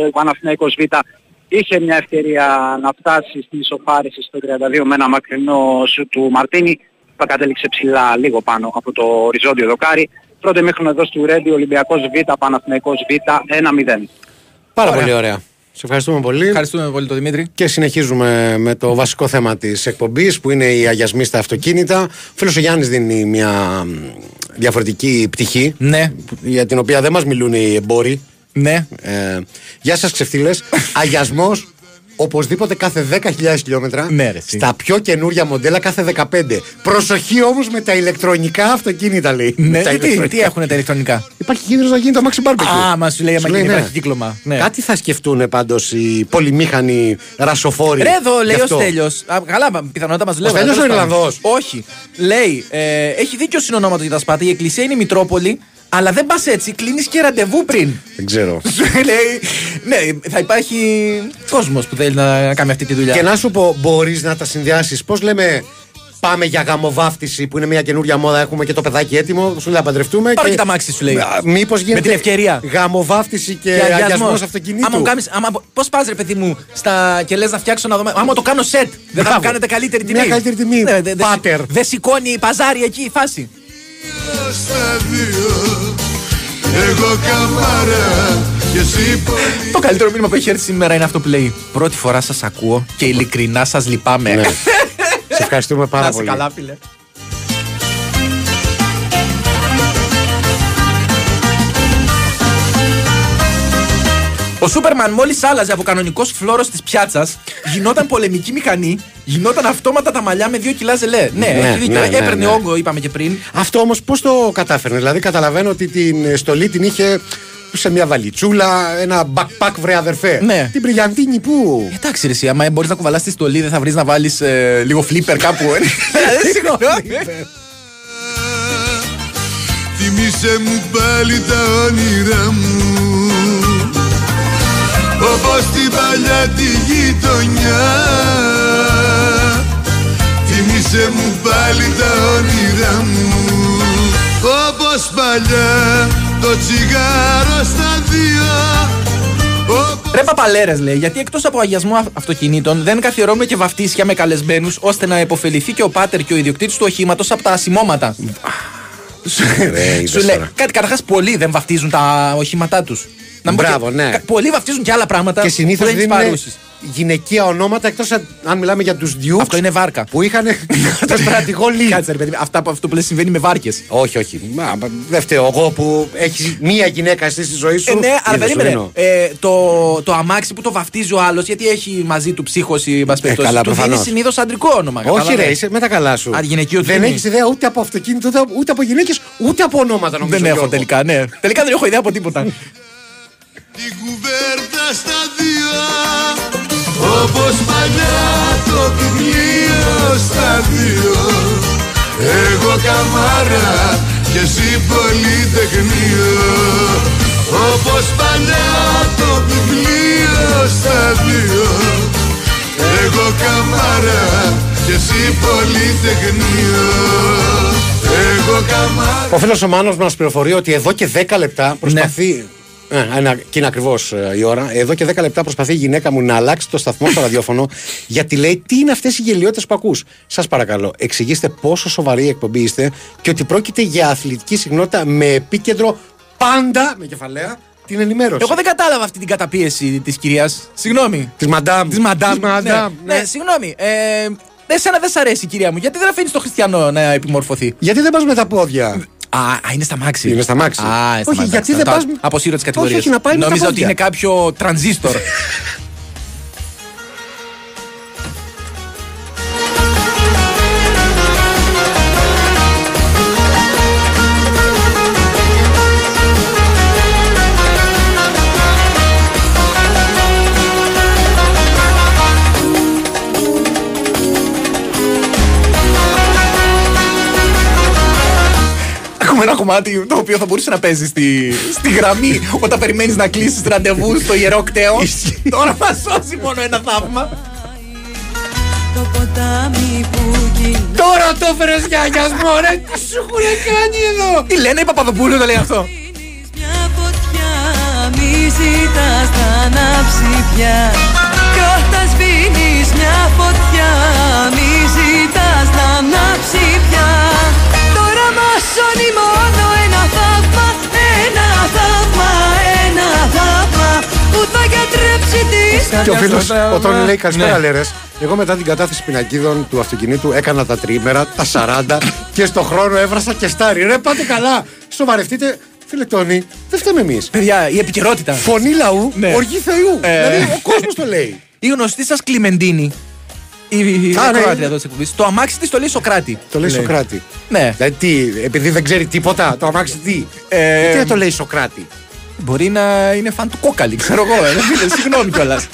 Ο Παναθηναϊκός Β είχε μια ευκαιρία να φτάσει στην ισοφάριση στο 32 με ένα μακρινό σου του Μαρτίνη. Θα κατέληξε ψηλά λίγο πάνω από το οριζόντιο δοκάρι. Πρώτο μήχρονο εδώ του Ρέντι, Ολυμπιακός Β, Παναθηναϊκός Β, 1-0. Πάρα Ωραία. πολύ ωραία. Σε ευχαριστούμε πολύ. Ευχαριστούμε πολύ τον Δημήτρη. Και συνεχίζουμε με το βασικό θέμα της εκπομπής που είναι οι αγιασμοί στα αυτοκίνητα. Ο φίλος ο Γιάννης δίνει μια μ, διαφορετική πτυχή. Ναι. Για την οποία δεν μας μιλούν οι εμπόροι. Ναι. Ε, γεια σας, ξεφτύλες. Αγιασμός οπωσδήποτε κάθε 10.000 χιλιόμετρα. Ναι, ρε, εσύ. στα πιο καινούρια μοντέλα κάθε 15. Προσοχή όμως με τα ηλεκτρονικά αυτοκίνητα, λέει. Ναι, Με τα τι, τι, ηλεκτρονικά. τι έχουν τα ηλεκτρονικά; Υπάρχει κίνδυνος να γίνει το Maxi Barbecue. Α, μα σου λέει άμα Σου γίνει ναι. υπάρχει κύκλωμα. Ναι. Κάτι θα σκεφτούν πάντως οι πολυμήχανοι ρασοφόροι. Ρε εδώ λέει γι' ο αυτό. Στέλιος. Καλά, πιθανότατα μας λέει. Στέλιος ο Ιρλανδός. Όχι. Λέει, ε, έχει δίκιο συνονόματο για τα σπάτα. Η εκκλησία είναι η Μητρόπολη, αλλά δεν πας έτσι. Κλείνεις και ραντεβού πριν. Δεν ξέρω. Σου λέει, ναι, θα υπάρχει κόσμος που θέλει να κάνει αυτή τη δουλειά. Και να σου πω, μπορείς να τα συνδυάσεις. Πώς λέμε, πάμε για γαμοβάφτιση που είναι μια καινούρια μόδα, έχουμε και το παιδάκι έτοιμο, σου λέει να παντρευτούμε. Πάρε και τα μάξι σου λέει. Μήπως γίνεται. Με την ευκαιρία. Γαμοβάφτιση και, Και αγιασμός. αγιασμός αυτοκινήτου. Άμα μου κάνεις, άμα, πώς πας ρε παιδί μου στα, και λες να φτιάξω να δω. Άμα το κάνω σετ, δεν θα Μπράβο. μου κάνετε καλύτερη τιμή. Μια καλύτερη τιμή. Ναι, δε- δε- Πάτερ. Δεν σηκώνει παζάρι εκεί η φάση. Το καλύτερο μήνυμα που έχει έρθει σήμερα είναι αυτό που λέει Πρώτη φορά σας ακούω και ειλικρινά σας λυπάμαι. Ναι. Σε ευχαριστούμε πάρα Να είσαι πολύ. καλά φίλε. Ο Σούπερμαν μόλις άλλαζε από κανονικός φλόρος της πιάτσας, γινόταν πολεμική μηχανή, γινόταν αυτόματα τα μαλλιά με 2 κιλά ζελέ. Ναι, Ναι, έχει δίκιο. ναι, ναι, Έπαιρνε ναι. όγκο, είπαμε και πριν. Αυτό όμως πώς το κατάφερνε. Δηλαδή, καταλαβαίνω ότι την στολή την είχε σε μια βαλιτσούλα, ένα backpack βρε αδερφέ. Ναι. Την Πριγιαντίνη που. Εντάξει, ρε, εσύ, άμα μπορείς να κουβαλάς τη στολή, δεν θα βρεις να βάλεις λίγο flipper κάπου. ε. Συγγνώμη. Θυμήσε μου πάλι τα όνειρά μου Όπως την παλιά τη γειτονιά Θυμήσε μου πάλι τα όνειρά μου Όπως παλιά το τσιγάρο στα δύο Ρε παπαλέρε λέει, γιατί εκτός από αγιασμό αυ- αυτοκινήτων δεν καθιερώνουμε και βαφτίσια με καλεσμένους ώστε να υποφεληθεί και ο πάτερ και ο ιδιοκτήτης του οχήματος από τα ασημώματα. Ρε, είδες Σου λέει, τώρα. κάτι καταρχάς πολλοί δεν βαφτίζουν τα οχήματά τους. Μπράβο, ναι. Πολλοί βαφτίζουν και άλλα πράγματα Και συνήθως που δεν δίνουν είναι παρούσεις. γυναικεία ονόματα εκτός αν μιλάμε για τους Dukes. Αυτό είναι βάρκα. Που είχαν το στρατηγό Λί. Κάτσε ρε παιδί, αυτά, που- αυτό που λες συμβαίνει με βάρκες. Όχι, όχι. Μα, μα, δεν φταίω εγώ που έχεις μία γυναίκα εσύ στη ζωή σου. Ε, ναι, αλλά Είδες, σου περίμενε. δίνω. Ε, το, το αμάξι που το βαφτίζει ο άλλος, γιατί έχει μαζί του ψύχωση, εν πάση περιπτώσει, Ε, καλά, του δίνει προφανώς. συνήθως αντρικό όνομα. Όχι, κατάλαβες. ρε, είσαι με τα καλά σου. Α, γυναικείο δεν δίνει. έχεις ιδέα ούτε από αυτοκίνητο, ούτε, ούτε από γυναίκες, ούτε από ονόματα νομίζω. Δεν έχω Γιώργο. τελικά, ναι. Τελικά δεν έχω ιδέα από τίποτα. Την κουβέρτα στα δύο. Όπως παλιά το βιβλίο στα δύο. Εγώ καμάρα και εσύ πολυτεχνείο. Όπως παλιά το βιβλίο στα δύο. Εγώ καμάρα και εσύ πολυτεχνείο. Εγώ καμάρι Ο φίλος ο Μάνος μας πληροφορεί ότι εδώ και 10 λεπτά προσπαθεί. Ε, ένα, και είναι ακριβώς η ώρα. Εδώ και 10 λεπτά προσπαθεί η γυναίκα μου να αλλάξει το σταθμό στο ραδιόφωνο γιατί λέει τι είναι αυτές οι γελιότητες που ακούς; Σας παρακαλώ, εξηγήστε πόσο σοβαρή η εκπομπή είστε και ότι πρόκειται για αθλητική συχνότητα με επίκεντρο πάντα με κεφαλαία την ενημέρωση. Εγώ δεν κατάλαβα αυτή την καταπίεση της κυρίας. Συγγνώμη. Της Μαντάμ. Της Μαντάμ. Της Μαντάμ, Ναι, ναι, συγγνώμη. Ε, εσένα δεν σ' αρέσει η κυρία μου. Γιατί δεν αφήνεις το χριστιανό να επιμορφωθεί; Γιατί δεν πας με τα πόδια; Α, α, είναι στα μάξι. Είναι στα μάξι. Α, είναι στα Όχι, μάξι. γιατί Το- δεν το- πας- Αποσύρω τις κατηγορίε. Όχι, όχι, να πάει με τα Νόμιζα ότι πόδια. είναι κάποιο τρανζίστορ. ένα κομμάτι το οποίο θα μπορούσε να παίζει στη, στη γραμμή όταν περιμένεις να κλείσεις ραντεβού στο ιερό κτέο. Τώρα μα σώσει μόνο ένα θαύμα. Το ποτάμι που κυλάει Τώρα το έφερε για αγιασμό, ρε! Τι σου έχουν κάνει εδώ! Τι λένε οι Παπαδοπούλου το λέει αυτό. μια φωτιά Μη ζητάς να ανάψει πια Κι όταν σβήνεις μια φωτιά Μη ζητάς να ανάψει πια Τώρα μας σώνει Και ο φίλος, ο Τόνι λέει Ναι. καλησπέρα, λέρες. Εγώ μετά την κατάθεση πινακίδων του αυτοκινήτου έκανα τα τρίμερα, τα 40 και στο χρόνο έβρασα και στάρι. Ρε, πάτε καλά. Σοβαρευτείτε. Φίλε Τόνι, δεν φταίμε εμείς. Παιδιά, η επικαιρότητα. Φωνή λαού, Ναι. οργή Θεού. Ε. Δηλαδή ο κόσμος το λέει. Η γνωστή σας Κλιμεντίνη. Η, η Α, ναι. ακροάτρια εδώ της εκπομπής. Το αμάξι της το λέει Σωκράτη. Το λέει Σωκράτη. Ναι. Δηλαδή τι, επειδή δεν ξέρει τίποτα, το αμάξι τι. Ε, Γιατί δεν το λέει Σωκράτη. Μπορεί να είναι φαν του Κόκκαλη, ξέρω εγώ. ε, φίλε, Συγγνώμη κιόλας.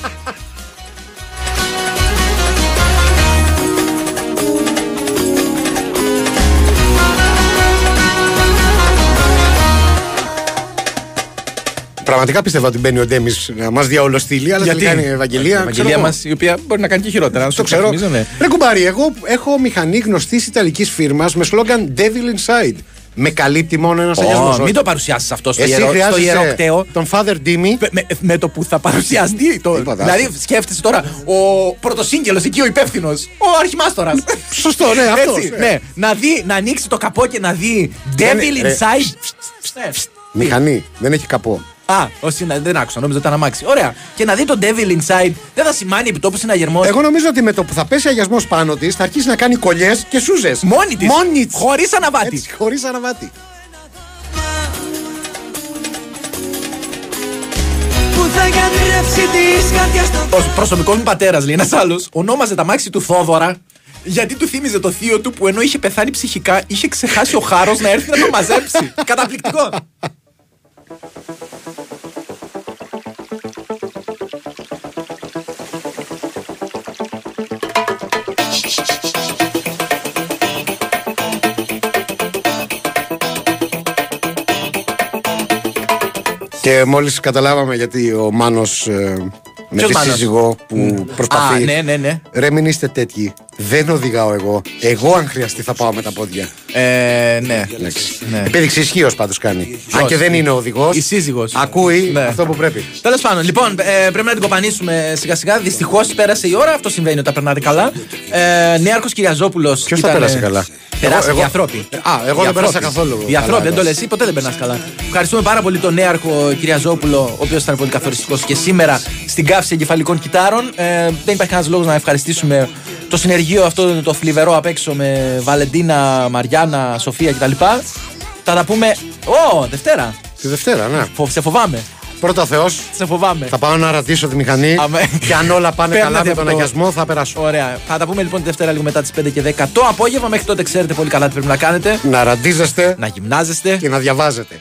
Πραγματικά πίστευα ότι μπαίνει ο Ντέμις να μας διαολοστείλει, αλλά Γιατί; τελικά είναι Ευαγγελία. Η Ευαγγελία ξέρω εγώ. μας, η οποία μπορεί να κάνει και χειρότερα. να Το σου ξέρω. υπενθυμίζω, ναι. Ρε κουμπάρι, εγώ έχω μηχανή γνωστής Ιταλικής φίρμας με σλόγκαν Devil Inside. Με καλύπτει μόνο ένας Ω, αγιασμός. μην το παρουσιάσεις αυτό στο Εσύ ιερό, στο χρειάζεσαι ιερό κτέο. τον Father Dimmy. Με, με το που θα παρουσιαστεί. Το, Τίποτα, δηλαδή, άστο. σκέφτεσαι τώρα ο πρωτοσύγγελος εκεί, ο υπεύθυνος, ο αρχιμάστορα. Σωστό, ναι, αυτός, Έτσι, ναι. ναι. Να, δει, να ανοίξει το καπό και να δει Δεν- Devil ρε, Inside. Ναι. Μηχανή, δεν έχει καπό. Α, όσοι να- δεν άκουσα, νόμιζα ότι ήταν αμάξι. Ωραία. Και να δει το Devil Inside δεν θα σημάνει επιτόπου συναγερμός. Εγώ νομίζω ότι με το που θα πέσει αγιασμός πάνω της θα αρχίσει να κάνει κολλιές και σούζες. Μόνη της. Μόνη της. Χωρίς αναβάτη. Χωρίς αναβάτη. Που θα γιατρέψει τις καρδιάς στο Ο προσωπικός μου πατέρας, λέει ένας άλλος, ονόμαζε τα μάξι του Θόδωρα γιατί του θύμιζε το θείο του που ενώ είχε πεθάνει ψυχικά, είχε ξεχάσει ο χάρος να έρθει να το μαζέψει. Καταπληκτικό. Και μόλις καταλάβαμε γιατί ο Μάνος με Ποιος τη Μάνος; σύζυγο που προσπαθεί. Α, ναι, ναι, ναι. Ρε, μην είστε τέτοιοι. Δεν οδηγάω εγώ. Εγώ, αν χρειαστεί, θα πάω με τα πόδια. Ε, ναι. ναι. Επίδειξη ισχύω πάντως κάνει. Αν και δεν είναι οδηγός. Η σύζυγος. Ακούει Ναι. αυτό που πρέπει. Τέλος πάντων, λοιπόν, ε, πρέπει να την κοπανίσουμε σιγά σιγά. Δυστυχώς πέρασε η ώρα. Αυτό συμβαίνει όταν περνάτε καλά. Ε, Νέαρχος Κυριαζόπουλος. Ποιος θα πέρασε καλά; Περάσει Εγώ- οι εγώ- άνθρωποι. Α, εγώ Οι δεν πέρασα ανθρώποι. καθόλου. Οι άνθρωποι, καλά, δεν το λες εσύ, ποτέ δεν περνάς καλά. Ευχαριστούμε πάρα πολύ τον Νέαρχο Κυριαζόπουλο, ο οποίος ήταν πολύ καθοριστικός και σήμερα στην καύση εγκεφαλικών κυτάρων. Ε, δεν υπάρχει κανένας λόγος να ευχαριστήσουμε το συνεργείο αυτό το θλιβερό απ' έξω με Βαλεντίνα, Μαριάννα, Σοφία κτλ. Θα τα πούμε. Ω, Δευτέρα. Τη Δευτέρα, ναι. Φο- Σε φοβάμαι. Πρώτα Θεός. Σε φοβάμαι. Θα πάω να ρατήσω τη μηχανή. Αμέ. Και αν όλα πάνε Παίρνετε καλά με από τον το- αγιασμό, θα περάσω. Ωραία. Θα τα πούμε λοιπόν τη Δευτέρα λίγο μετά τις 5 και 10 το απόγευμα. Μέχρι τότε ξέρετε πολύ καλά τι πρέπει να κάνετε. Να ραντίζεστε Να γυμνάζεστε. και να διαβάζετε.